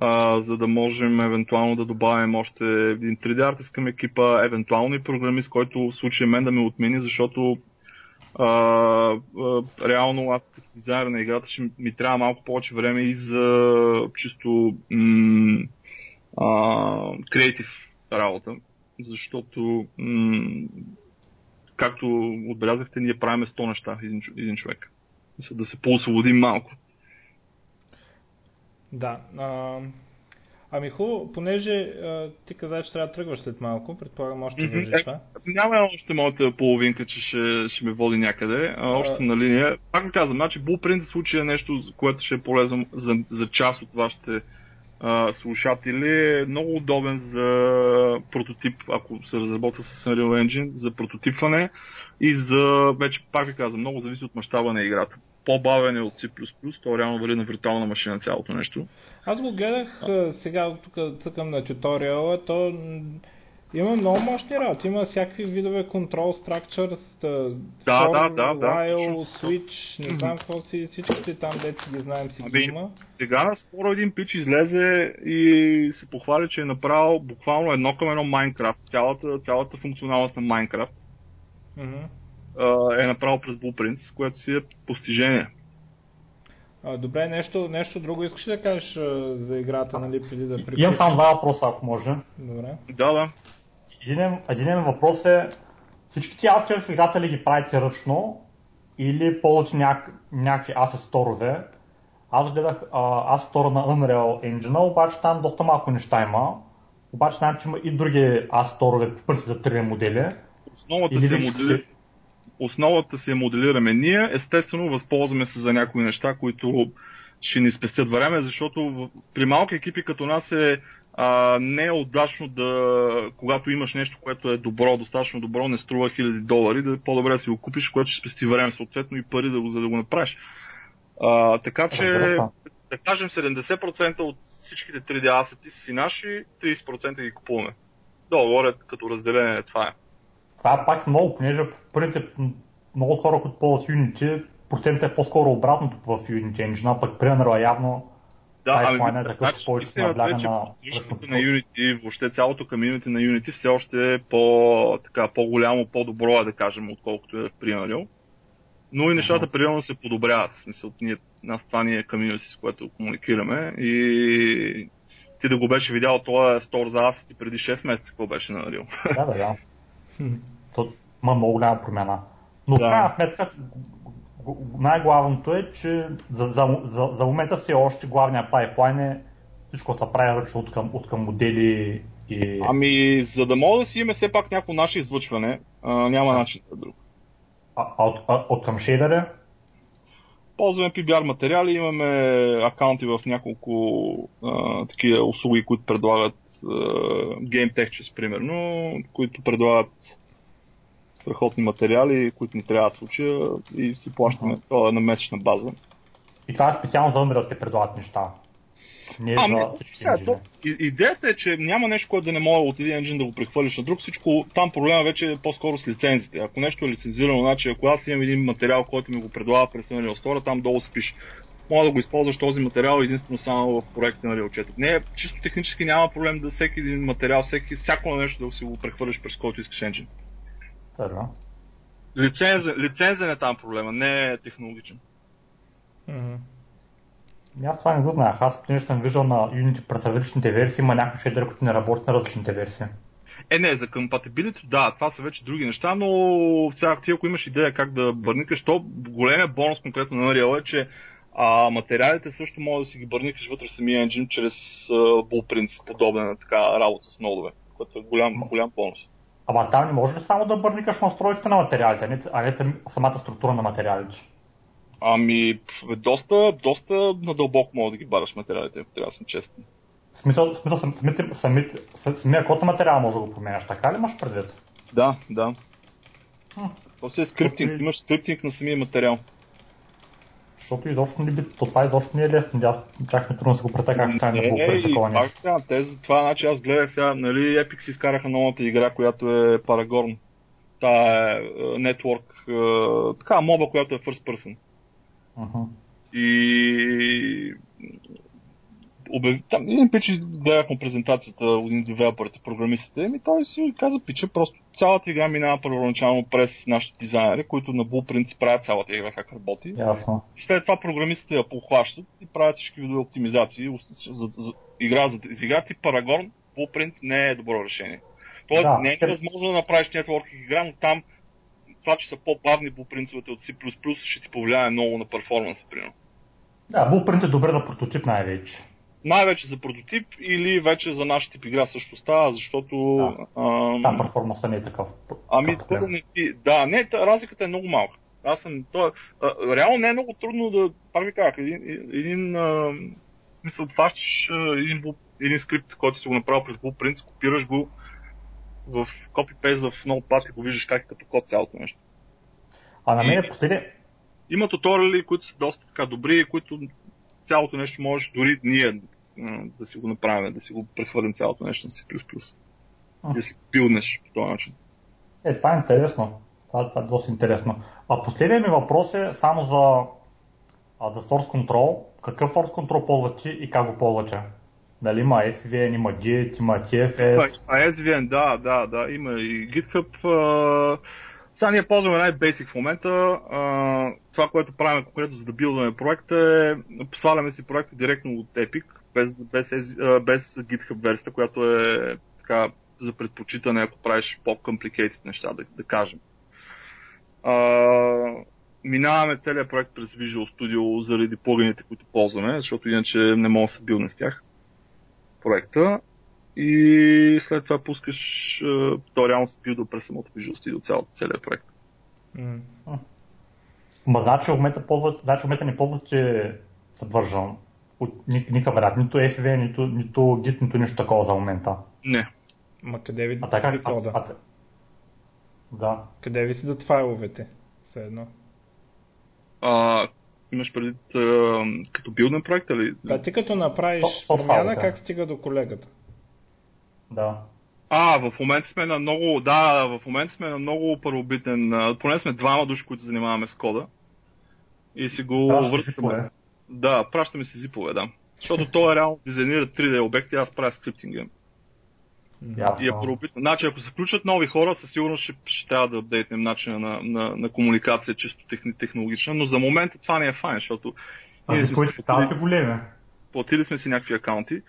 [SPEAKER 2] а, за да можем евентуално да добавим още един 3D артист към екипа, евентуално и програмист, който в случай мен да ме отмени, защото а, а, реално аз като дизайнер на играта ще ми трябва малко повече време и за чисто м- а, креатив работа, защото м- както отбелязахте, ние правиме 100 неща един, един човек. Мисля, да се по-освободим малко.
[SPEAKER 1] Да. А, ами хубаво, понеже а, ти каза, че трябва да тръгваш след малко, предполагам още mm-hmm. вържиш това.
[SPEAKER 2] Е, няма още моята половинка, че ще, ще ме води някъде. А, още съм на линия. Пак ви казвам, значи Blueprint случай е нещо, което ще е полезно за, за част от вашите слушатели. Е много удобен за прототип, ако се разработва с Unreal Engine, за прототипване и за, вече пак ви казвам, много зависи от мащаба на играта по-бавен е от C++, то реално вали на виртуална машина цялото нещо.
[SPEAKER 1] Аз го гледах сега, тук цъкам на туториала, то има много мощни работи, има всякакви видове control structures,
[SPEAKER 2] да, for, да, да,
[SPEAKER 1] while, да, switch, не знам какво си, всичките там дете ги знаем си ами, има.
[SPEAKER 2] Сега наскоро един пич излезе и се похвали, че е направил буквално едно към едно Minecraft, цялата, цялата функционалност на Minecraft. Mm-hmm е направил през Blueprints, което си е постижение.
[SPEAKER 1] А, добре, нещо, нещо друго искаш да кажеш а, за играта, нали, преди да
[SPEAKER 3] приключим? Имам само два въпроса, ако може.
[SPEAKER 1] Добре.
[SPEAKER 2] Да, да.
[SPEAKER 3] Един, един въпрос е, всички тия асети в играта ли ги правите ръчно или ползвате няк, някакви асет сторове? Аз гледах асет стора на Unreal Engine, обаче там доста малко неща има. Обаче знам, че има и други асет сторове, по принцип за 3D модели.
[SPEAKER 2] Основата си е модели, основата си моделираме ние, естествено възползваме се за някои неща, които ще ни спестят време, защото при малки екипи като нас е а, не е удачно да, когато имаш нещо, което е добро, достатъчно добро, не струва хиляди долари, да е по-добре да си го купиш, което ще спести време, съответно и пари да го, за да го направиш. А, така че, да кажем 70% от всичките 3D асети си наши, 30% ги купуваме. Долу като разделение това е
[SPEAKER 3] това е пак много, понеже по принцип много хора, които ползват Unity, процентът е по-скоро обратното в Unity Engine, пък примерно явно
[SPEAKER 2] да, ами, е такъв, че повече се набляга на... на Unity, въобще цялото community на Unity все още е по, така, по-голямо, по-добро е да кажем, отколкото е при Unreal. Но и нещата uh-huh. примерно се подобряват. В смисъл, ние, нас това ни е community, с което комуникираме и ти да го беше видял този стор за Asset преди 6 месеца, какво беше на Unreal.
[SPEAKER 3] Да, да, да. То има много голяма промяна. Но да. в крайна сметка най-главното е, че за, за, за, за момента все още главният пайплайн е всичко да прави ръчно от към, от към модели и...
[SPEAKER 2] Ами, за да мога да си имаме все пак някакво наше излъчване, а, няма а, начин да друг.
[SPEAKER 3] А, а, от, а, от към шейдера?
[SPEAKER 2] Ползваме PBR материали, имаме акаунти в няколко а, такива услуги, които предлагат Game Textures, примерно, които предлагат страхотни материали, които ни трябва в случая и си плащаме uh-huh. на месечна база.
[SPEAKER 3] И това е специално за Unreal те предлагат неща. Не
[SPEAKER 2] ами, за всички сега, то, идеята е, че няма нещо, което да не мога от един енджин да го прехвърлиш на друг. Всичко там проблема вече е по-скоро с лицензите. Ако нещо е лицензирано, значи ако аз имам един материал, който ми го предлага през Unreal Store, там долу се пише мога да го използваш този материал единствено само в проекта на Real Не, чисто технически няма проблем да всеки един материал, всеки, всяко нещо да си го прехвърляш през който искаш енджин.
[SPEAKER 3] Да.
[SPEAKER 2] Лицензен, лицензен е там проблема, не е технологичен.
[SPEAKER 3] Mm-hmm. Аз това не го знаех. Аз понеже съм виждал на Unity през различните версии, има някои шейдери, които не работят на различните версии.
[SPEAKER 2] Е, не, за compatibility, да, това са вече други неща, но сега ти ако имаш идея как да бърникаш, то големия бонус конкретно на Unreal е, че а, материалите също може да си ги бърникаш вътре в самия енджин чрез uh, Blueprints, подобна на така работа с нодове, което е голям, голям бонус.
[SPEAKER 3] Ама там не може ли само да бърникаш настройките на материалите, а не самата структура на материалите?
[SPEAKER 2] Ами, доста, доста надълбоко мога да ги бараш материалите, ако трябва да съм честен.
[SPEAKER 3] В смисъл, смисъл самите, самите, самия код на материал може да го променяш, така ли имаш предвид?
[SPEAKER 2] Да, да. После е скриптинг, имаш скриптинг на самия материал.
[SPEAKER 3] Защото изобщо не би, то това изобщо не е лесно. Аз чак ми трудно се го прета как ще стане
[SPEAKER 2] на Google такова нещо. Пак, те, за това, значи аз гледах сега, нали, Epic си изкараха новата игра, която е Paragon. Та е Network, е, така моба, която е first person.
[SPEAKER 3] Uh-huh.
[SPEAKER 2] И обяви, там един пич гледахме презентацията от един девелоперите, програмистите, и той си каза, пича, просто цялата игра минава първоначално през нашите дизайнери, които на Blueprint правят цялата игра как работи.
[SPEAKER 3] Ясно.
[SPEAKER 2] И след това програмистите я похващат и правят всички видове оптимизации. За, за, игра, за, за игра тип Paragon, Blueprint не е добро решение. Тоест
[SPEAKER 3] Да,
[SPEAKER 2] не е
[SPEAKER 3] ще-
[SPEAKER 2] възможно да направиш нетворкинг игра, но там това, че са по-бавни blueprint от C++, ще ти повлияе много на перформанса, примерно.
[SPEAKER 3] Да, Blueprint е добре за прототип най-вече.
[SPEAKER 2] Най-вече за прототип или вече за наш тип игра също става, защото...
[SPEAKER 3] Да.
[SPEAKER 2] ам,
[SPEAKER 3] Там перформанса не е такъв.
[SPEAKER 2] Ами, не ти. Да, не, та, разликата е много малка. Аз съм. То, а, реално не е много трудно да. Пак ви казах, един. един а, мисля, хващаш а, един, един скрипт, който си го направил през Blueprint, копираш го в copy-paste в Notepad и го виждаш как е като код цялото нещо.
[SPEAKER 3] А на мен
[SPEAKER 2] И-
[SPEAKER 3] последен,
[SPEAKER 2] Има туториали, които са доста така добри, които цялото нещо можеш дори ние да си го направим, да си го прехвърлим цялото нещо на C++.
[SPEAKER 3] А.
[SPEAKER 2] Да си билднеш по този начин.
[SPEAKER 3] Е, това е интересно. Това, това е доста интересно. А последният ми въпрос е само за, а, за Source Control. Какъв Source Control ползвате и как го ползвате? Дали има SVN, има Git, има TFS?
[SPEAKER 2] А SVN, да, да, да, има и GitHub. А... Сега ние ползваме най-basic в момента. А, това, което правим конкретно за да билдваме проекта е сваляме си проекта директно от Epic, без, без, без GitHub версията, която е така за предпочитане, ако правиш по-complicated неща, да, да кажем. А, минаваме целият проект през Visual Studio заради плагините, които ползваме, защото иначе не мога да се билне с тях проекта и след това пускаш, то реално се билда през самото Visual Studio, цял, целият проект.
[SPEAKER 1] М.
[SPEAKER 3] Ма значи момента, ползват, значи момента не ползвате Subversion. От ни- никакъв вариант. Нито SVN, нито, нито Git, нито нищо такова за момента.
[SPEAKER 2] Не.
[SPEAKER 1] Ма къде ви
[SPEAKER 3] А така, а,
[SPEAKER 1] кода?
[SPEAKER 3] а, да.
[SPEAKER 1] Къде ви седат файловете? Все едно.
[SPEAKER 2] А, имаш предвид а, като билден проект или?
[SPEAKER 1] Да, ти като направиш промяна, как стига до колегата?
[SPEAKER 3] Да.
[SPEAKER 2] А, в момента сме на много, да, в момента сме на много първобитен, поне сме двама души, които занимаваме с кода. И си го въртаме.
[SPEAKER 3] зипове.
[SPEAKER 2] Да, пращаме си зипове, да. Защото той е реално дизайнира 3D обекти, аз правя скриптинга.
[SPEAKER 3] Ясно.
[SPEAKER 2] И е първобитно. Значи, ако се включат нови хора, със сигурност ще, ще трябва да апдейтнем начина на, на, на комуникация, чисто техни, технологична, но за момента това не е файн, защото
[SPEAKER 3] А за които
[SPEAKER 2] си
[SPEAKER 3] ставате големи.
[SPEAKER 2] платили сме си някакви акаунти.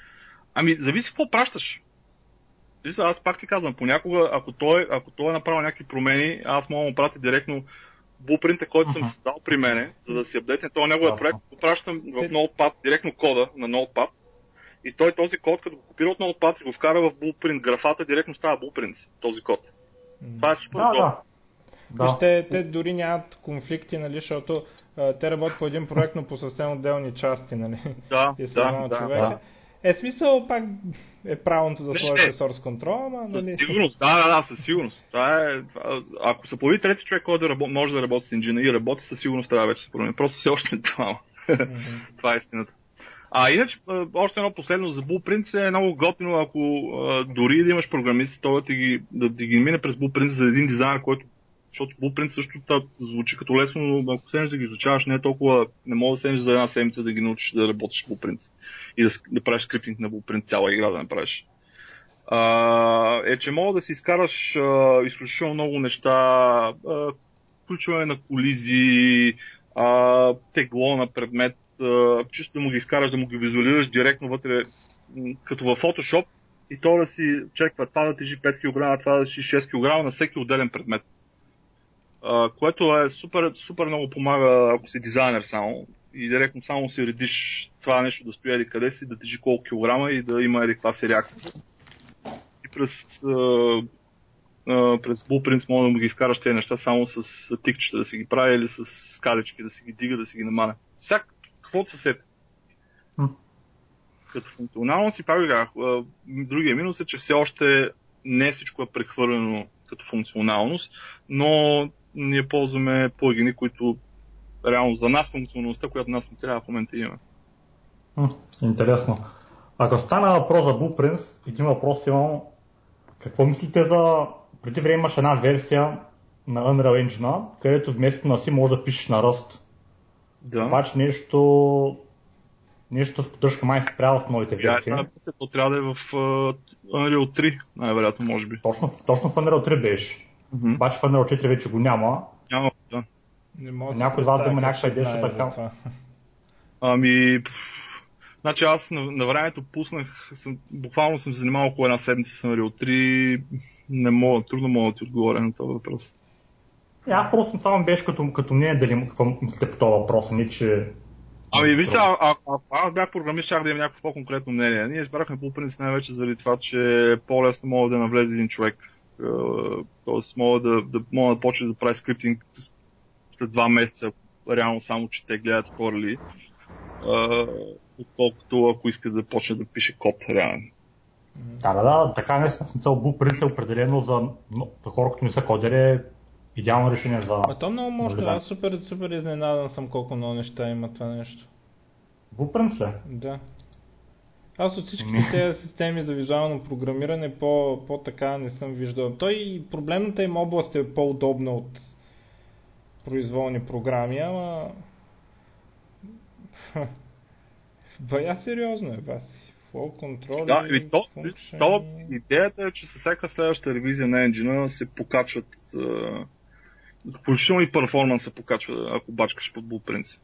[SPEAKER 2] Ами, зависи какво пращаш. Виж, аз пак ти казвам, понякога, ако той, ако той е направил някакви промени, аз мога да му пратя директно буфринта, който съм създал при мене, за да си апдейтне този неговия проект, го пращам в Notepad, директно кода на Notepad. И той този код, като го копира от Notepad и го вкара в Blueprint графата, директно става Blueprint, този код. Това е супер
[SPEAKER 3] Да, да. Да.
[SPEAKER 1] Вижте, те дори нямат конфликти, нали, защото а, те работят по един проект, но по съвсем отделни части, нали?
[SPEAKER 2] Да,
[SPEAKER 1] И
[SPEAKER 2] да, да,
[SPEAKER 1] човека.
[SPEAKER 3] да.
[SPEAKER 1] Е, смисъл пак е правилното да
[SPEAKER 2] Вижте,
[SPEAKER 1] сложите source control, ама
[SPEAKER 2] Със
[SPEAKER 1] нали...
[SPEAKER 2] сигурност, да, да, да, със сигурност. Това е, това, ако се появи трети човек, който да работи, може да работи с инженер и работи, със сигурност трябва вече да се промени. Просто все още не.
[SPEAKER 1] Мгм.
[SPEAKER 2] това е истината. А иначе, още едно последно за Blueprint е много готино, ако а, дори да имаш програмист, той да ти ги, да ти ги мине през Blueprint за един дизайнер, който защото Blueprint също звучи като лесно, но ако седнеш да ги изучаваш, не е толкова, не мога да седнеш за една седмица да ги научиш да работиш в Blueprint и да, да правиш скриптинг на Blueprint, цяла игра да направиш. А, е, че мога да си изкараш а, изключително много неща, а, включване на колизии, а, тегло на предмет, а, чисто да му ги изкараш, да му ги визуализираш директно вътре, като в Photoshop, и то да си чеква това да тежи 5 кг, това да тежи 6 кг на всеки отделен предмет. А, което е супер, супер много помага, ако си дизайнер само и директно само си редиш това нещо да стои еди къде си, да тежи колко килограма и да има еди каква си реакция. И през, а, а, през Blueprints може да му ги изкараш тези неща само с тикчета да си ги прави или с скалечки да си ги дига, да си ги намаля. Всяк, каквото се сети. Като функционалност и пак а, другия минус е, че все още не всичко е прехвърлено като функционалност, но ние ползваме плагини, които реално за нас функционалността, която нас не трябва в момента имаме.
[SPEAKER 3] Интересно. Ако стана въпрос за Blueprints, един въпрос имам. Какво мислите за... Преди време имаш една версия на Unreal Engine, където вместо на C може да пишеш на Rust.
[SPEAKER 2] Да.
[SPEAKER 3] Обаче нещо нещо с поддръжка май спрял с новите версии.
[SPEAKER 2] Я, то трябва да е в uh, Unreal 3, най-вероятно, може би.
[SPEAKER 3] Точно, точно в Unreal 3 беше. Mm-hmm. Обаче в Unreal 4 вече го няма.
[SPEAKER 2] Няма, да.
[SPEAKER 1] Не мога
[SPEAKER 3] Някой от вас да има някаква идея, защото така.
[SPEAKER 2] Ами, Значи аз на, на времето пуснах, съм, буквално съм се занимавал около една седмица с Unreal 3, не мога, трудно мога да ти отговоря на този въпрос.
[SPEAKER 3] Е, аз просто само беше като, като не дали какво мислите по този въпрос, не че...
[SPEAKER 2] Ами ви сега, ако аз бях програмист, щях да имам някакво по-конкретно мнение. Ние избрахме по принцип най-вече заради това, че по-лесно мога да навлезе един човек. Тоест мога да, да, мога да почне да прави скриптинг след два месеца, реално само, че те гледат корели отколкото ако иска да почне да пише код реално.
[SPEAKER 3] Да, да, да, така не смисъл Blueprint е определено за, за хора, които не са кодери, е идеално решение за...
[SPEAKER 1] А то много може, аз супер, супер изненадан съм колко много неща има това нещо.
[SPEAKER 3] Blueprint ли?
[SPEAKER 1] Да. Аз от всички тези системи за визуално програмиране по, по-така не съм виждал. Той проблемната им област е по-удобна от произволни програми, ама Бая сериозно е, Баси. Flow control
[SPEAKER 2] да, и то, то, идеята е, че със всяка следваща ревизия на енджина се покачват включително и перформанс се покачва, ако бачкаш под принцип.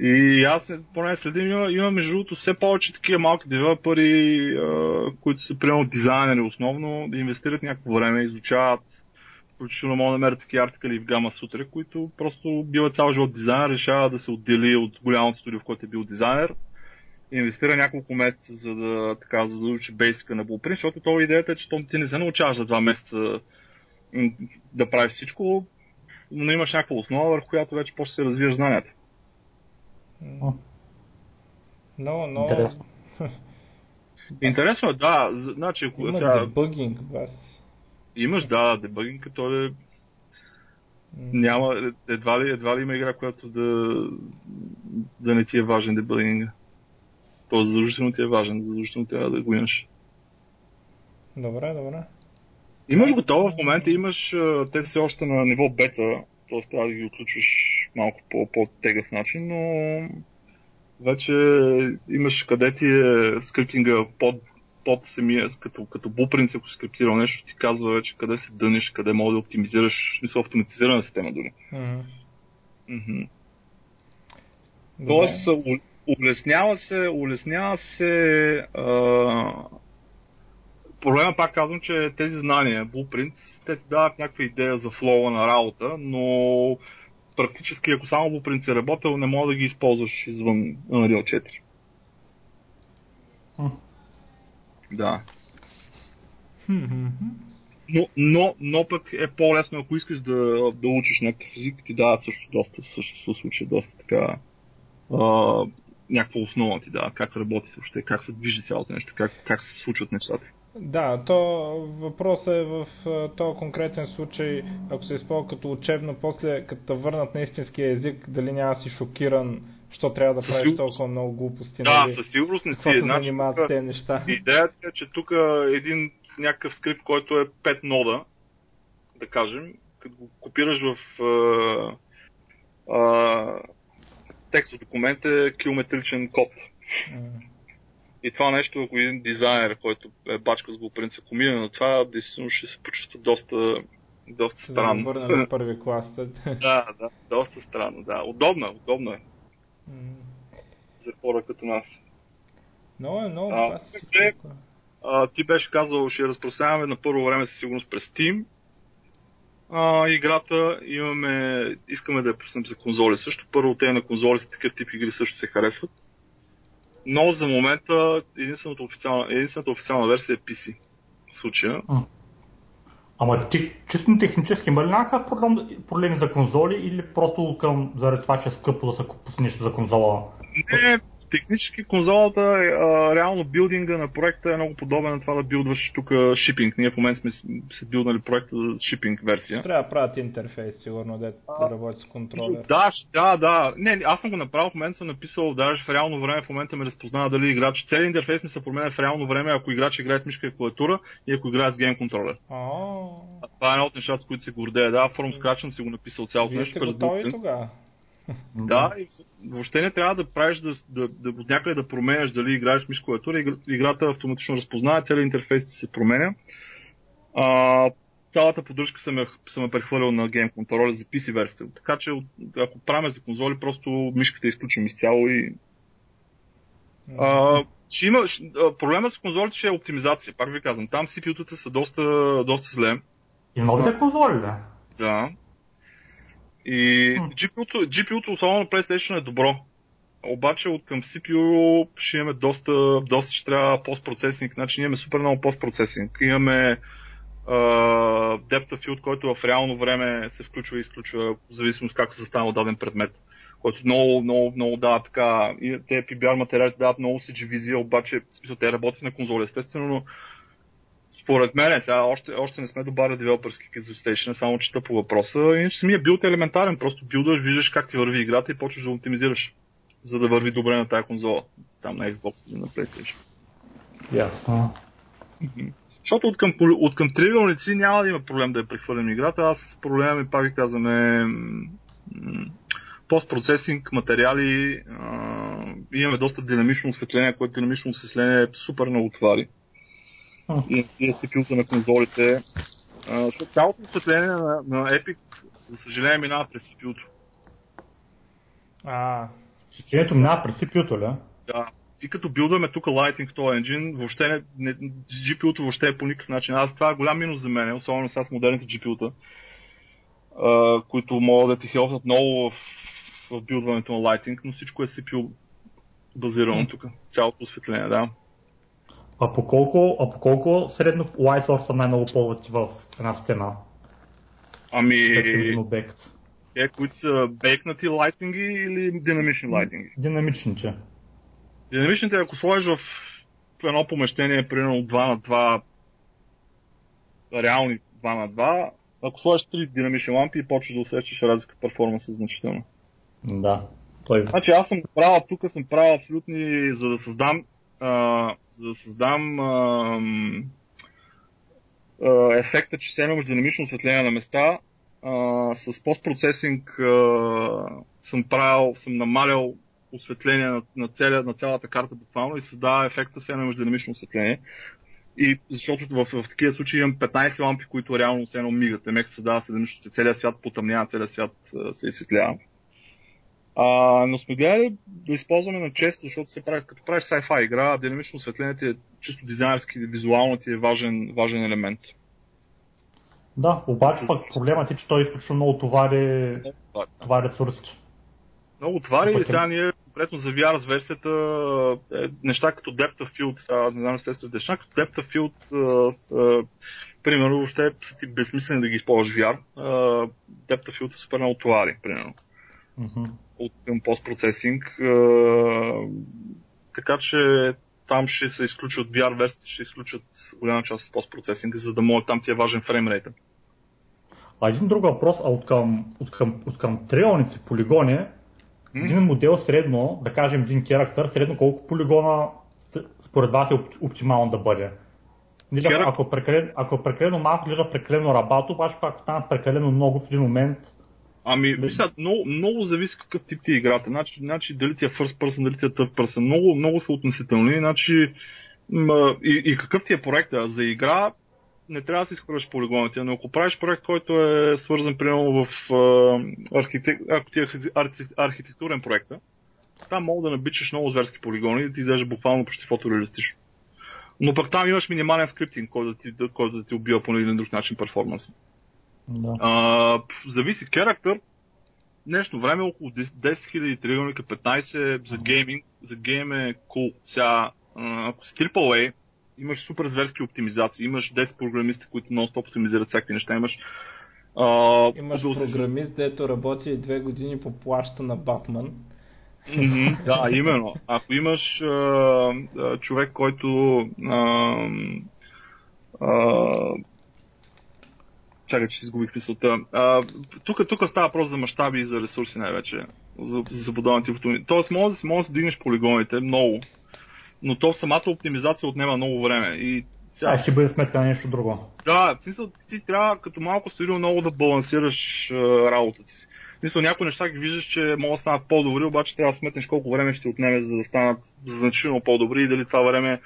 [SPEAKER 2] И аз поне следим, има, има между другото все повече такива малки девелопери, които са приемат дизайнери основно, да инвестират някакво време, изучават включително мога да намеря такива артикали в Гама Сутре, които просто бива цял живот дизайнер, решава да се отдели от голямото студио, в което е бил дизайнер, инвестира няколко месеца, за да, така, за да учи бейсика на Blueprint, защото това идеята е, че ти не се научаваш за два месеца да правиш всичко, но имаш някаква основа, върху която вече после се развиеш знанията.
[SPEAKER 1] Но, но...
[SPEAKER 3] Интересно.
[SPEAKER 2] Интересно да. Значи,
[SPEAKER 1] Има сега... дебъгинг, бас.
[SPEAKER 2] Имаш, да, дебъгинг, като е... Няма, едва ли, едва ли има игра, която да, да не ти е важен дебъгинга. То задължително ти е важен, задължително трябва да го имаш.
[SPEAKER 1] Добре, добре.
[SPEAKER 2] Имаш готово в момента, имаш те все още на ниво бета, т.е. трябва да ги отключваш малко по, по-тегъв начин, но вече имаш къде ти е скриптинга под под самия, като, като blueprint, ако си скриптирал нещо, ти казва вече къде се дънеш, къде мога да оптимизираш, смисъл автоматизирана система дори. Mm-hmm. Mm-hmm. Тоест, улеснява се, улеснява се а... Проблема пак казвам, че тези знания, Blueprint, те ти дават някаква идея за флоу на работа, но практически, ако само Blueprint си е работил, не мога да ги използваш извън Unreal 4. Да. Но, но, но пък е по-лесно, ако искаш да, да учиш някакъв език, ти дават също доста, също се случва доста така а, някаква основа ти дава, как работи въобще, как се движи цялото нещо, как, как се случват нещата.
[SPEAKER 1] Да, то въпросът е в този конкретен случай, ако се използва като учебно, после като върнат на истинския език, дали няма си шокиран Що трябва да правиш толкова много глупости?
[SPEAKER 2] Да, нали? със сигурност не си.
[SPEAKER 1] Е. Значи, тук, тези неща.
[SPEAKER 2] Идеята е, че тук един някакъв скрипт, който е 5 нода, да кажем, като го копираш в а, а, текст документ е километричен код. Mm. И това нещо, ако един дизайнер, който е бачка с го принцип, комира на това, действително ще се почувства доста, доста странно.
[SPEAKER 1] Да, на първи клас.
[SPEAKER 2] да, да, доста странно, да. Удобно, удобно е за хора като нас.
[SPEAKER 1] Много е, много.
[SPEAKER 2] А, те, а, ти беше казал, ще разпространяваме на първо време със сигурност през Steam. А, играта имаме, искаме да я пуснем за конзоли също. Първо те на конзоли с такъв тип игри също се харесват. Но за момента единствената официална, единствената официална версия е PC. В случая.
[SPEAKER 3] Ама ти, чисто технически има ли някакъв проблем, проблеми за конзоли или просто към, заради това, че е скъпо да се купи нещо за конзола?
[SPEAKER 2] Не, технически конзолата, а, реално билдинга на проекта е много подобен на това да билдваш тук шипинг. Ние в момента сме се билднали проекта за шипинг версия.
[SPEAKER 1] Трябва да правят интерфейс, сигурно, да, да работи с контролер.
[SPEAKER 2] Да, да, да. Не, аз съм го направил, в момента съм написал, даже в реално време, в момента ме разпознава дали играч. Целият интерфейс ми се променя в реално време, ако играч играе с мишка и клавиатура и ако играе с гейм контролер. Това е едно от нещата, с които се гордея. Да, форум скрачен си го написал цялото
[SPEAKER 1] Вие
[SPEAKER 2] нещо.
[SPEAKER 1] Сте готови тогава?
[SPEAKER 2] Да, и въобще не трябва да правиш да, да, да, да някъде да променяш дали играеш миш клавиатура, играта автоматично разпознава, целият интерфейс се променя. А, цялата поддръжка съм я, съм я прехвърлил на Game Controller за PC версията. Така че ако правим за конзоли, просто мишката изключим изцяло и... А, ще има, проблема с конзолите ще е оптимизация. Пак ви казвам, там CPU-тата са доста, доста зле.
[SPEAKER 3] И новите конзоли, да?
[SPEAKER 2] Да. И GPU-то, GPU-то, особено на PlayStation е добро. Обаче от към CPU ще имаме доста, доста ще трябва постпроцесинг. Значи имаме супер много постпроцесинг. Имаме uh, depth of field, който в реално време се включва и изключва, в зависимост как се застанал даден предмет, който много, много, много дава така, и те PBR материали дават много CG визия, обаче, в смисъл, те работят на конзоли, естествено, но според мен, сега още, още не сме добавили девелоперски кит за Station, само чета по въпроса. Иначе самия билд е елементарен, просто билдаш, виждаш как ти върви играта и почваш да оптимизираш, за да върви добре на тази конзола. Там на Xbox или на PlayStation.
[SPEAKER 3] Ясно.
[SPEAKER 2] Защото от към, от към тривиалници няма да има проблем да я прехвърлим играта. Аз проблема ми, пак ви казваме, постпроцесинг, материали, а, имаме доста динамично осветление, което динамично осветление е супер много твари. И тия CPU-та на конзолите. А, защото цялото осветление на, на Epic, за съжаление, минава през CPU-то.
[SPEAKER 1] А.
[SPEAKER 3] Осветлението минава през CPU-то, ли?
[SPEAKER 2] Да и като билдваме тук Lighting този енджин, въобще не, не, GPU-то въобще е по никакъв начин. Аз това е голям минус за мен, особено сега с модерните GPU-та, а, които могат да ти хелпнат много в, в билдването на Lighting, но всичко е CPU базирано mm. тук. Цялото осветление, да.
[SPEAKER 3] А по колко, а по колко средно Light Source най-много ползват в една стена?
[SPEAKER 2] Ами...
[SPEAKER 3] Един обект.
[SPEAKER 2] Е, които са бейкнати лайтинги или динамични лайтинги?
[SPEAKER 3] Динамичните.
[SPEAKER 2] Динамичните, ако сложиш в едно помещение, примерно 2 на 2, реални 2 на 2, ако сложиш 3 динамични лампи и почваш да усещаш разлика в перформанса значително.
[SPEAKER 3] Да. Той...
[SPEAKER 2] Значи аз съм правил, тук съм правил абсолютни, за да създам, за да създам а, а, ефекта, че се имаш динамично осветление на места, а, с постпроцесинг а, съм правил, съм намалял осветление на, на, целя, на цялата карта буквално и създава ефекта се на динамично осветление. И защото в, в, такива случаи имам 15 лампи, които реално се едно мигат. Емек създава се динамично, целият свят потъмнява, целият свят се изсветлява. А, но сме гледали да използваме на често, защото се прави, като правиш sci-fi игра, динамично осветление ти е чисто дизайнерски, визуално ти е важен, важен елемент.
[SPEAKER 3] Да, обаче пък проблемът е, че той изключително много товари, това ресурси.
[SPEAKER 2] Много твари, сега ние конкретно за VR версията е, неща като Depth of Field, сега не знам естествено, неща като Depth of Field, а, примерно, въобще са ти безсмислени да ги използваш VR. А, Depth of Field е супер много товари, примерно.
[SPEAKER 3] Mm-hmm.
[SPEAKER 2] От към постпроцесинг. така че там ще се изключат VR версията, ще изключат голяма част от постпроцесинга, за да може там ти е важен фреймрейта.
[SPEAKER 3] А един друг въпрос, а от към, от към, от към триалници полигони, един модел средно, да кажем един керактер, средно колко полигона според вас е оптимално да бъде? Изглежда, ако, е прекалено, ако прекалено малко, изглежда прекалено рабато, обаче ако станат прекалено много в един момент,
[SPEAKER 2] Ами, мисля, много, много зависи какъв тип ти е играта. Значи, значи дали ти е first person, дали ти е third person. Много, много са относителни. Значи, и, и какъв ти е проекта. За игра не трябва да си изхвърляш полигоните, но ако правиш проект, който е свързан примерно в архитек... ако ти е архитектурен проект, там мога да набичаш много зверски полигони и да ти изглежда буквално почти фотореалистично. Но пък там имаш минимален скриптинг, който да ти, който да ти убива по един друг начин перформанса.
[SPEAKER 3] Да.
[SPEAKER 2] А, зависи керактер. Днешно време е около 10 000 триъгълника, 15 за гейминг. За гейм е cool. Сега, ако си AAA, имаш супер зверски оптимизации, имаш 10 програмисти, които нон-стоп оптимизират всякакви неща, имаш
[SPEAKER 1] а, Имаш програмист, си... дето работи две години по плаща на Батман.
[SPEAKER 2] Mm-hmm, да, именно. Ако имаш а, а, човек, който а, а, чакай, че си изгубих мисълта. тук, тук става въпрос за мащаби и за ресурси най-вече. За, за забудованите фотони. Тоест, може да, може да дигнеш полигоните много, но то самата оптимизация отнема много време. И
[SPEAKER 3] сега... А, ще бъде сметка на нещо друго.
[SPEAKER 2] Да, в смисъл, ти трябва като малко студио много да балансираш а, работата си. Мисля, някои неща ги виждаш, че могат да станат по-добри, обаче трябва да сметнеш колко време ще отнеме, за да станат значително по-добри и дали това време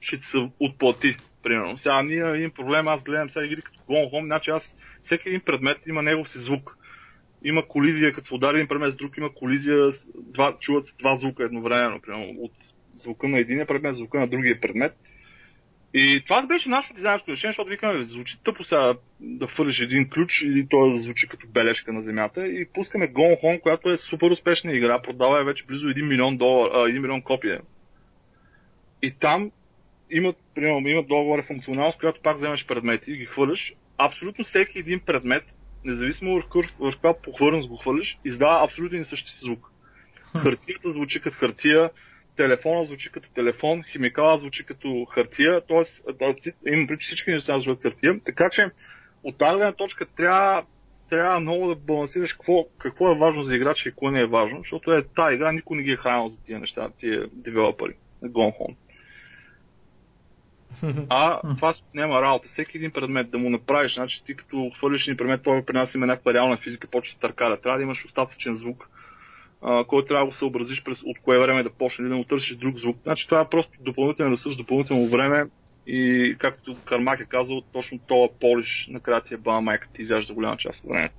[SPEAKER 2] ще ти се отплати. Примерно. Сега ние един проблем, аз гледам сега игри като Gone Home, значи аз всеки един предмет има негов си звук. Има колизия, като се удари един предмет с друг, има колизия, два, чуват се два звука едновременно, примерно, от звука на единия предмет, звука на другия предмет. И това беше нашето дизайнерско решение, защото викаме, звучи тъпо сега да фърлиш един ключ или той да звучи като бележка на земята и пускаме Gone Home, която е супер успешна игра, продава е вече близо 1 милион, долар, а, 1 милион копия. И там имат, примерно, имат договора функционалност, която пак вземаш предмети и ги хвърляш. Абсолютно всеки един предмет, независимо върху, върху каква похвърност го хвърляш, издава абсолютно един същи звук. Хартията звучи като хартия, телефона звучи като телефон, химикала звучи като хартия, т.е. имам преди всички неща звучат хартия, така че от тази гледна точка трябва, трябва много да балансираш какво, какво е важно за играча и какво не е важно, защото е тази игра никой не ги е хранил за тия неща, тия девелопери Gone А това няма работа. Всеки един предмет да му направиш, значи ти като хвърлиш един предмет, той при нас има някаква реална физика, почва да търкаля. Трябва да имаш остатъчен звук, който трябва да го съобразиш през от кое време да почне да му търсиш друг звук. Значи това е просто допълнителен ресурс, допълнително време и както Кармак е казал, точно това полиш накрая ти е баба майка ти изяжда голяма част от времето.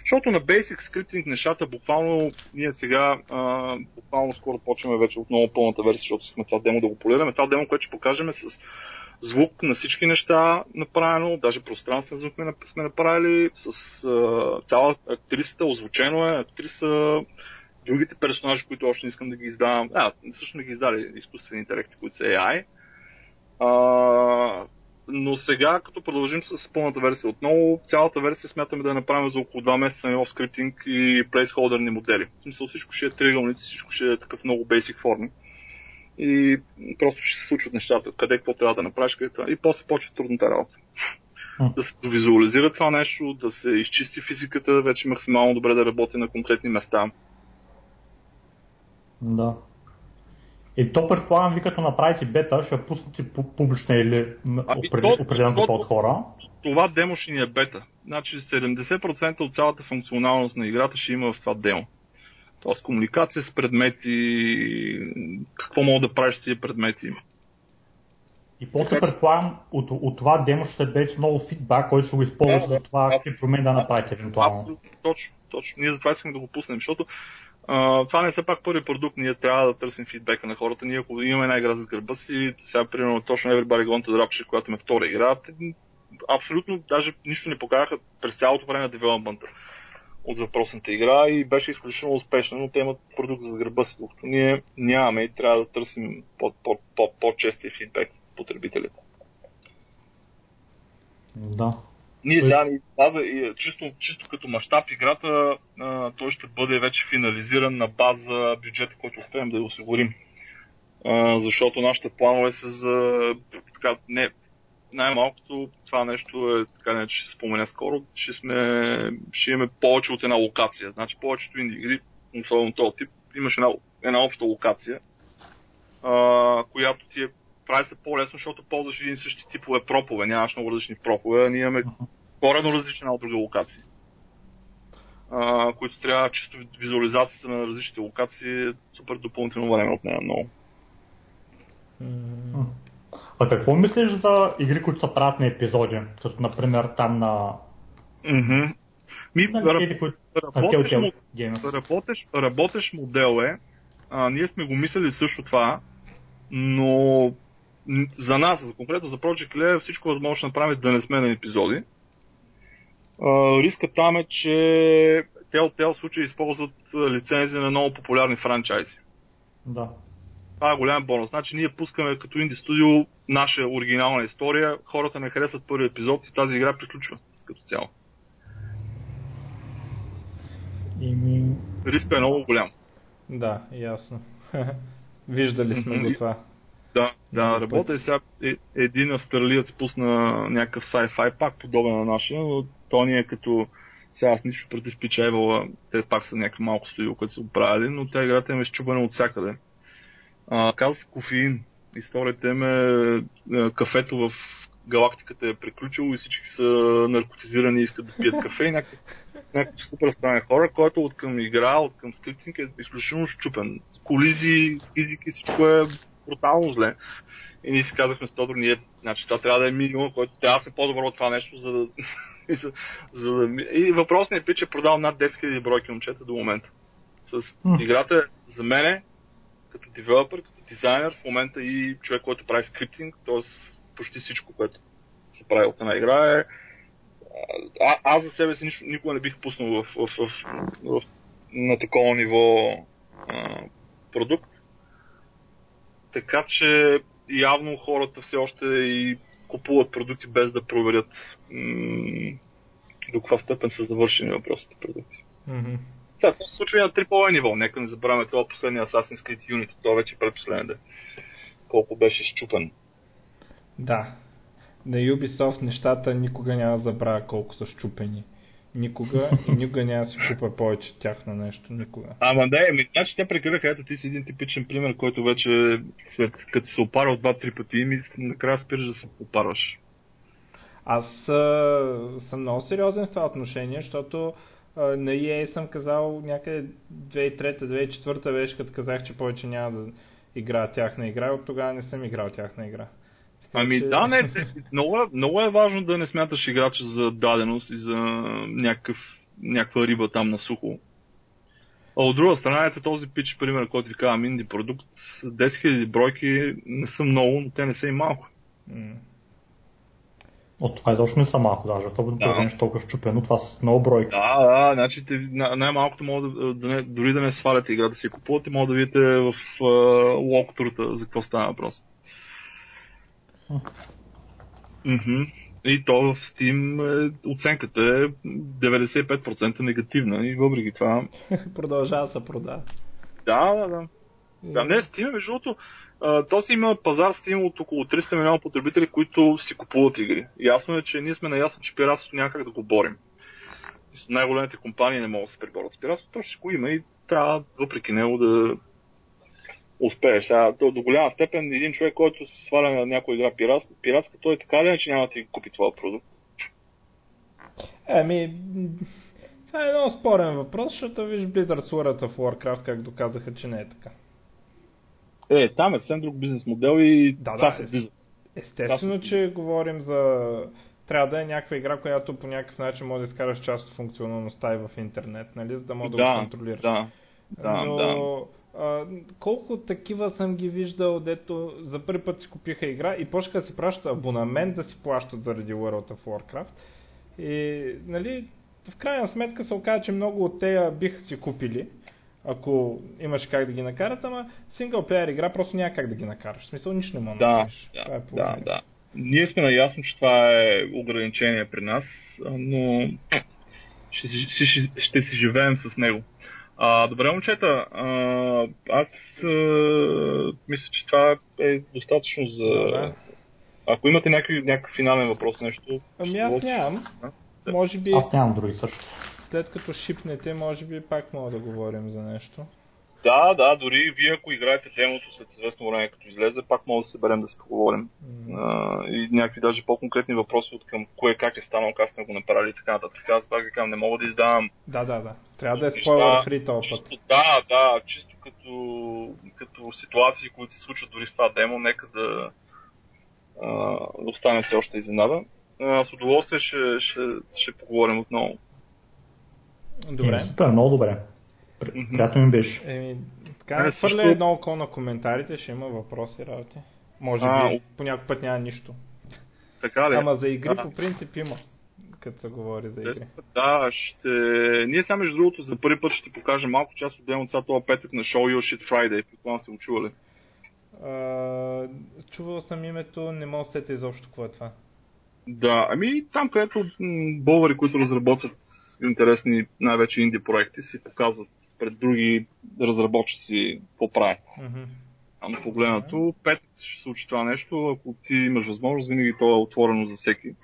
[SPEAKER 2] Защото на Basic Scripting нещата буквално ние сега а, буквално скоро почваме вече отново пълната версия, защото искаме това демо да го полираме. Това демо, което ще покажем е с звук на всички неща направено, даже пространствен звук сме направили, с а, цяла актрисата, озвучено е, актриса, другите персонажи, които още не искам да ги издавам. А, също не ги издали изкуствени интелекти, които са AI. А, но сега, като продължим с пълната версия отново, цялата версия смятаме да я направим за около 2 месеца на скриптинг и плейсхолдерни модели. В смисъл всичко ще е триъгълници, всичко ще е такъв много basic форми. И просто ще се случват нещата, къде какво трябва да направиш, къде. И после почва трудната работа. Да се визуализира това нещо, да се изчисти физиката, вече максимално добре да работи на конкретни места.
[SPEAKER 3] Да. И то предполагам, ви като направите бета, ще пуснете публична или ами, определен група от хора.
[SPEAKER 2] Това демо ще ни е бета. Значи 70% от цялата функционалност на играта ще има в това демо. Тоест комуникация с предмети, какво мога да правиш с тези предмети.
[SPEAKER 3] И после предполагам, от, от това демо ще бъде много фидбак, който ще го използваш да, за това какви промени да направите евентуално.
[SPEAKER 2] Абсолютно, точно, точно. Ние затова искаме да го пуснем, защото а, това не е все пак първи продукт, ние трябва да търсим фидбека на хората. Ние ако имаме една игра за гърба си, сега примерно точно Everybody Gone to Rapture, която ме втора игра, абсолютно даже нищо не покараха през цялото време на девелопмента от въпросната игра и беше изключително успешна, но те имат продукт за гърба си, докато ние нямаме и трябва да търсим по-честия фидбек от потребителите.
[SPEAKER 3] Да.
[SPEAKER 2] Ние сега ни база, и, чисто, чисто като мащаб играта, а, той ще бъде вече финализиран на база бюджета, който успеем да я осигурим. А, защото нашите планове са за така, не, най-малкото това нещо е, така не, че ще спомена скоро, ще, сме, ще имаме повече от една локация. Значи повечето инди игри, особено този тип, имаш една, една обща локация, а, която ти е прави се по-лесно, защото ползваш един същи типове пропове, нямаш много различни пропове, ние имаме корено различна от друга локация. А, които трябва чисто визуализацията на различните локации, супер допълнително време от нея много.
[SPEAKER 3] А какво мислиш за игри, които се правят на епизоди? Като, например, там на...
[SPEAKER 2] Mm-hmm. Ми, на работеш, които... работеш, работеш, работеш модел е, а, ние сме го мислили също това, но за нас, за конкретно за Project Lea, всичко възможно ще направим да не сме на епизоди. А, риска там е, че Telltale в случай използват лицензия на много популярни франчайзи.
[SPEAKER 3] Да.
[SPEAKER 2] Това е голям бонус. Значи ние пускаме като инди студио наша оригинална история, хората не харесват първи епизод и тази игра приключва като цяло.
[SPEAKER 3] И...
[SPEAKER 2] Риска е много голям.
[SPEAKER 1] Да, ясно. Виждали сме го това.
[SPEAKER 2] Да, да, работя сега. Е, един австралиец пусна някакъв sci-fi, пак подобен на нашия, но то ни е като сега аз нищо против Пичевала, те пак са някакви малко студио, които са оправили, но тя играта им е щупена от всякъде. А, казва се кофеин. Историята им е, е кафето в галактиката е приключило и всички са наркотизирани и искат да пият кафе и някакъв, някакъв супер странен хора, който от към игра, от към скриптинг е изключително щупен. С колизии, физики, всичко е брутално зле. И ние си казахме с Тодор, ние, значи това трябва да е минимум, който трябва да сме по-добро от това нещо, за да... за, за да... И въпросният пич е продал над 10 000 бройки момчета до момента. С играта за мене, като девелопер, като дизайнер, в момента и човек, който прави скриптинг, т.е. почти всичко, което се прави от една игра е а, аз за себе си нищо, никога не бих пуснал в, в, в, в, на такова ниво а, продукт. Така че явно хората все още и купуват продукти без да проверят м- до каква степен са завършени въпросите продукти.
[SPEAKER 1] Мгм.
[SPEAKER 2] Сега, това се случва и на AAA ниво. Нека не забравяме това последния Assassin's Creed Unity. Това вече е предпоследен ден. Колко беше щупен.
[SPEAKER 1] Да. На Ubisoft нещата никога няма да забравя колко са щупени. Никога и никога няма да си купа повече от тях на нещо. Никога.
[SPEAKER 2] Ама да, ами, значи те прекараха, ето ти си един типичен пример, който вече след като се опарал два-три пъти, ми накрая спираш да се опарваш.
[SPEAKER 1] Аз а, съм много сериозен в това отношение, защото а, на EA съм казал някъде 2003-2004 беше, като казах, че повече няма да играя тяхна игра, от тогава не съм играл тяхна игра. Така
[SPEAKER 2] Ами
[SPEAKER 1] че-
[SPEAKER 2] да, не, много, е, много е важно да не смяташ играча за даденост и за някакъв, някаква риба там на сухо. А от друга страна, ето този пич, пример, който ви казвам, инди продукт, 10 000 бройки не са много, но те не са и малко.
[SPEAKER 1] М.
[SPEAKER 3] От това изобщо не са малко даже. То
[SPEAKER 2] Да.
[SPEAKER 3] да. нещо толкова щупено, това са много бройки.
[SPEAKER 2] Да, да, значи най-малкото могат да, да не, дори да не сваляте игра да си купувате, може да видите в локтората за какво става въпрос. Мгм. И то в Steam е, оценката е 95% негативна и въпреки това...
[SPEAKER 1] Продължава да се продава.
[SPEAKER 2] Да, да, да. Да, не, Steam, между другото, то си има пазар Steam от около 300 милиона потребители, които си купуват игри. Ясно е, че ние сме наясно, че пиратството няма как да го борим. Най-големите компании не могат да се преборят с пиратството, то ще го има и трябва въпреки него да успееш. Сега, до, до голяма степен един човек, който се сваля на някоя игра пиратска, пиратска той така ли че няма да ти купи това продукт.
[SPEAKER 1] М, това е много спорен въпрос, защото виж Blizzard с World of Warcraft как доказаха, че не е така.
[SPEAKER 2] Е, там е съвсем друг бизнес модел и
[SPEAKER 1] Да,
[SPEAKER 2] това
[SPEAKER 1] да,
[SPEAKER 2] се влиза.
[SPEAKER 1] Естествено, че говорим за... Трябва да е някаква игра, която по някакъв начин може да изкараш част от функционалността и в интернет, нали, за да може да, го
[SPEAKER 2] Да,
[SPEAKER 1] контролираш.
[SPEAKER 2] да, да,
[SPEAKER 1] Но,
[SPEAKER 2] да.
[SPEAKER 1] А, колко такива съм ги виждал, дето за първи път си купиха игра и почнаха да си пращат абонамент да си плащат заради World of Warcraft. И, нали, в крайна сметка се оказа, че много от тея биха си купили, ако имаш как да ги накарат, ама синглплеер игра просто няма как да ги накараш. В смисъл, нищо не мога да
[SPEAKER 2] Да,
[SPEAKER 1] направиш.
[SPEAKER 2] да,
[SPEAKER 1] Това е
[SPEAKER 2] да, да. Ние сме наясно, че това е ограничение при нас, но ще, си- ще, ще, ще си живеем с него. А, добре, момчета, а, аз а, мисля, че това е достатъчно за...
[SPEAKER 1] Да.
[SPEAKER 2] Ако имате някакви, някакъв финален въпрос, нещо...
[SPEAKER 1] Ами аз нямам.
[SPEAKER 2] Да.
[SPEAKER 1] Може би
[SPEAKER 3] Аз нямам други също.
[SPEAKER 1] След като шипнете, може би пак мога да говорим за нещо.
[SPEAKER 2] Да, да, дори вие ако играете демото след известно време като излезе, пак може да се съберем да си поговорим.
[SPEAKER 1] М.
[SPEAKER 2] А, и някакви даже по-конкретни въпроси от към кое как е станало, как сме го направили и така нататък. Сега аз пак ви казвам, не мога да издавам
[SPEAKER 1] Да, да, да. Трябва да е спойлер фри този път.
[SPEAKER 2] чисто, да, да, чисто като, като ситуации, които се случват дори в това демо, нека да а, остане все още изненада. А, с удоволствие ще, ще, ще поговорим отново.
[SPEAKER 1] Добре.
[SPEAKER 3] Е, супер, много добре. Приятно ми беше.
[SPEAKER 1] Еми, така, не
[SPEAKER 2] също-
[SPEAKER 1] едно око на коментарите, ще има въпроси, работи. Може
[SPEAKER 2] А,
[SPEAKER 1] би по някой път няма нищо.
[SPEAKER 2] Така ли?
[SPEAKER 1] Ама за игри
[SPEAKER 2] Да.
[SPEAKER 1] по принцип има, като се говори за игри.
[SPEAKER 2] Да, ще... Ние сега между другото за първи път ще покажем малко част от демото сега това петък на Show Your Shit Friday. Предполагам сте го чували.
[SPEAKER 1] А, чувал съм името, не мога да сета изобщо какво е това.
[SPEAKER 2] Да, ами там където м, българи, които разработват интересни, най-вече инди проекти, си показват пред други разработчици какво правят.
[SPEAKER 1] Мгм.
[SPEAKER 2] А на погледнато, пет ще случи това нещо, ако ти имаш възможност, винаги то е отворено за всеки.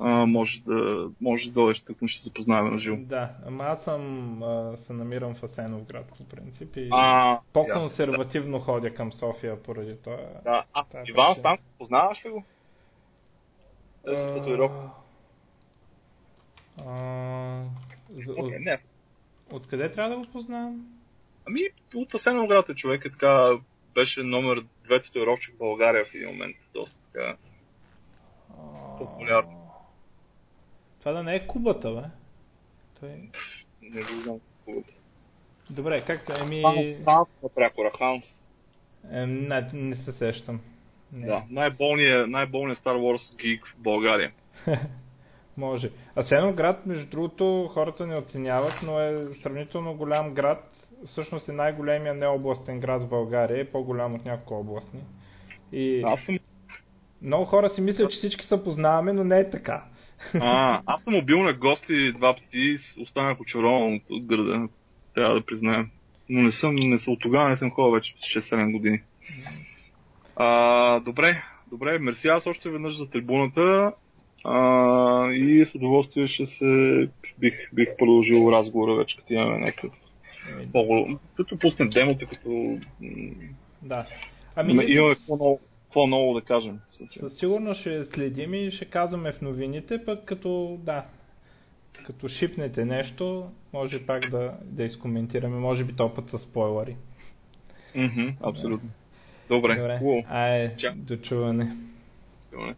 [SPEAKER 2] А, може да, може да дойдеш, тук ще се запознаем на живо.
[SPEAKER 1] Да, ама аз съм, а, се намирам в Асенов град по принцип и
[SPEAKER 2] А,
[SPEAKER 1] по-консервативно ходя към София поради това.
[SPEAKER 2] Да. А,
[SPEAKER 1] е
[SPEAKER 2] Иван. Станков, познаваш ли го? Е, с татуировка.
[SPEAKER 1] А, Откъде трябва да го познавам?
[SPEAKER 2] Ами, от Асеновград е човек, е така, беше номер 2 татуировчик в България в един момент. Доста така популярно.
[SPEAKER 1] Това да не е кубата, бе? Той...
[SPEAKER 2] Не го знам. Кубата.
[SPEAKER 1] Добре, както еми...
[SPEAKER 2] Ханс, Ханс прякора, Ханс.
[SPEAKER 1] Е, не, не се сещам. Не.
[SPEAKER 2] Да, най-болният, най-болният Star Wars гик в България.
[SPEAKER 1] Може. Асеноград, между другото, хората не оценяват, но е сравнително голям град. Всъщност е най-големия необластен град в България, е по-голям от няколко областни. И
[SPEAKER 2] Аз съм,
[SPEAKER 1] много хора си мислят, че всички се познаваме, но не е така.
[SPEAKER 2] а, аз съм бил на гости два пъти останах очарован от града, трябва да признаем. Но не съм, не съм от тогава не съм ходил вече 6-7 години. А, добре, добре, мерси аз още веднъж за трибуната а, и с удоволствие ще се бих, бих продължил разговора вече, като имаме някакъв
[SPEAKER 1] Еми,
[SPEAKER 2] по като пуснем демото, като
[SPEAKER 1] Да. Ами,
[SPEAKER 2] имаме
[SPEAKER 1] с-
[SPEAKER 2] какво ново, да кажем.
[SPEAKER 1] със сигурност ще следим и ще казваме в новините, пък като, да, като шипнете нещо, може пак да, да изкоментираме, може би то път с спойлери.
[SPEAKER 2] Мгм, абсолютно. Добре,
[SPEAKER 1] Добре, ай,
[SPEAKER 2] Чао.
[SPEAKER 1] до чуване.
[SPEAKER 2] Добре.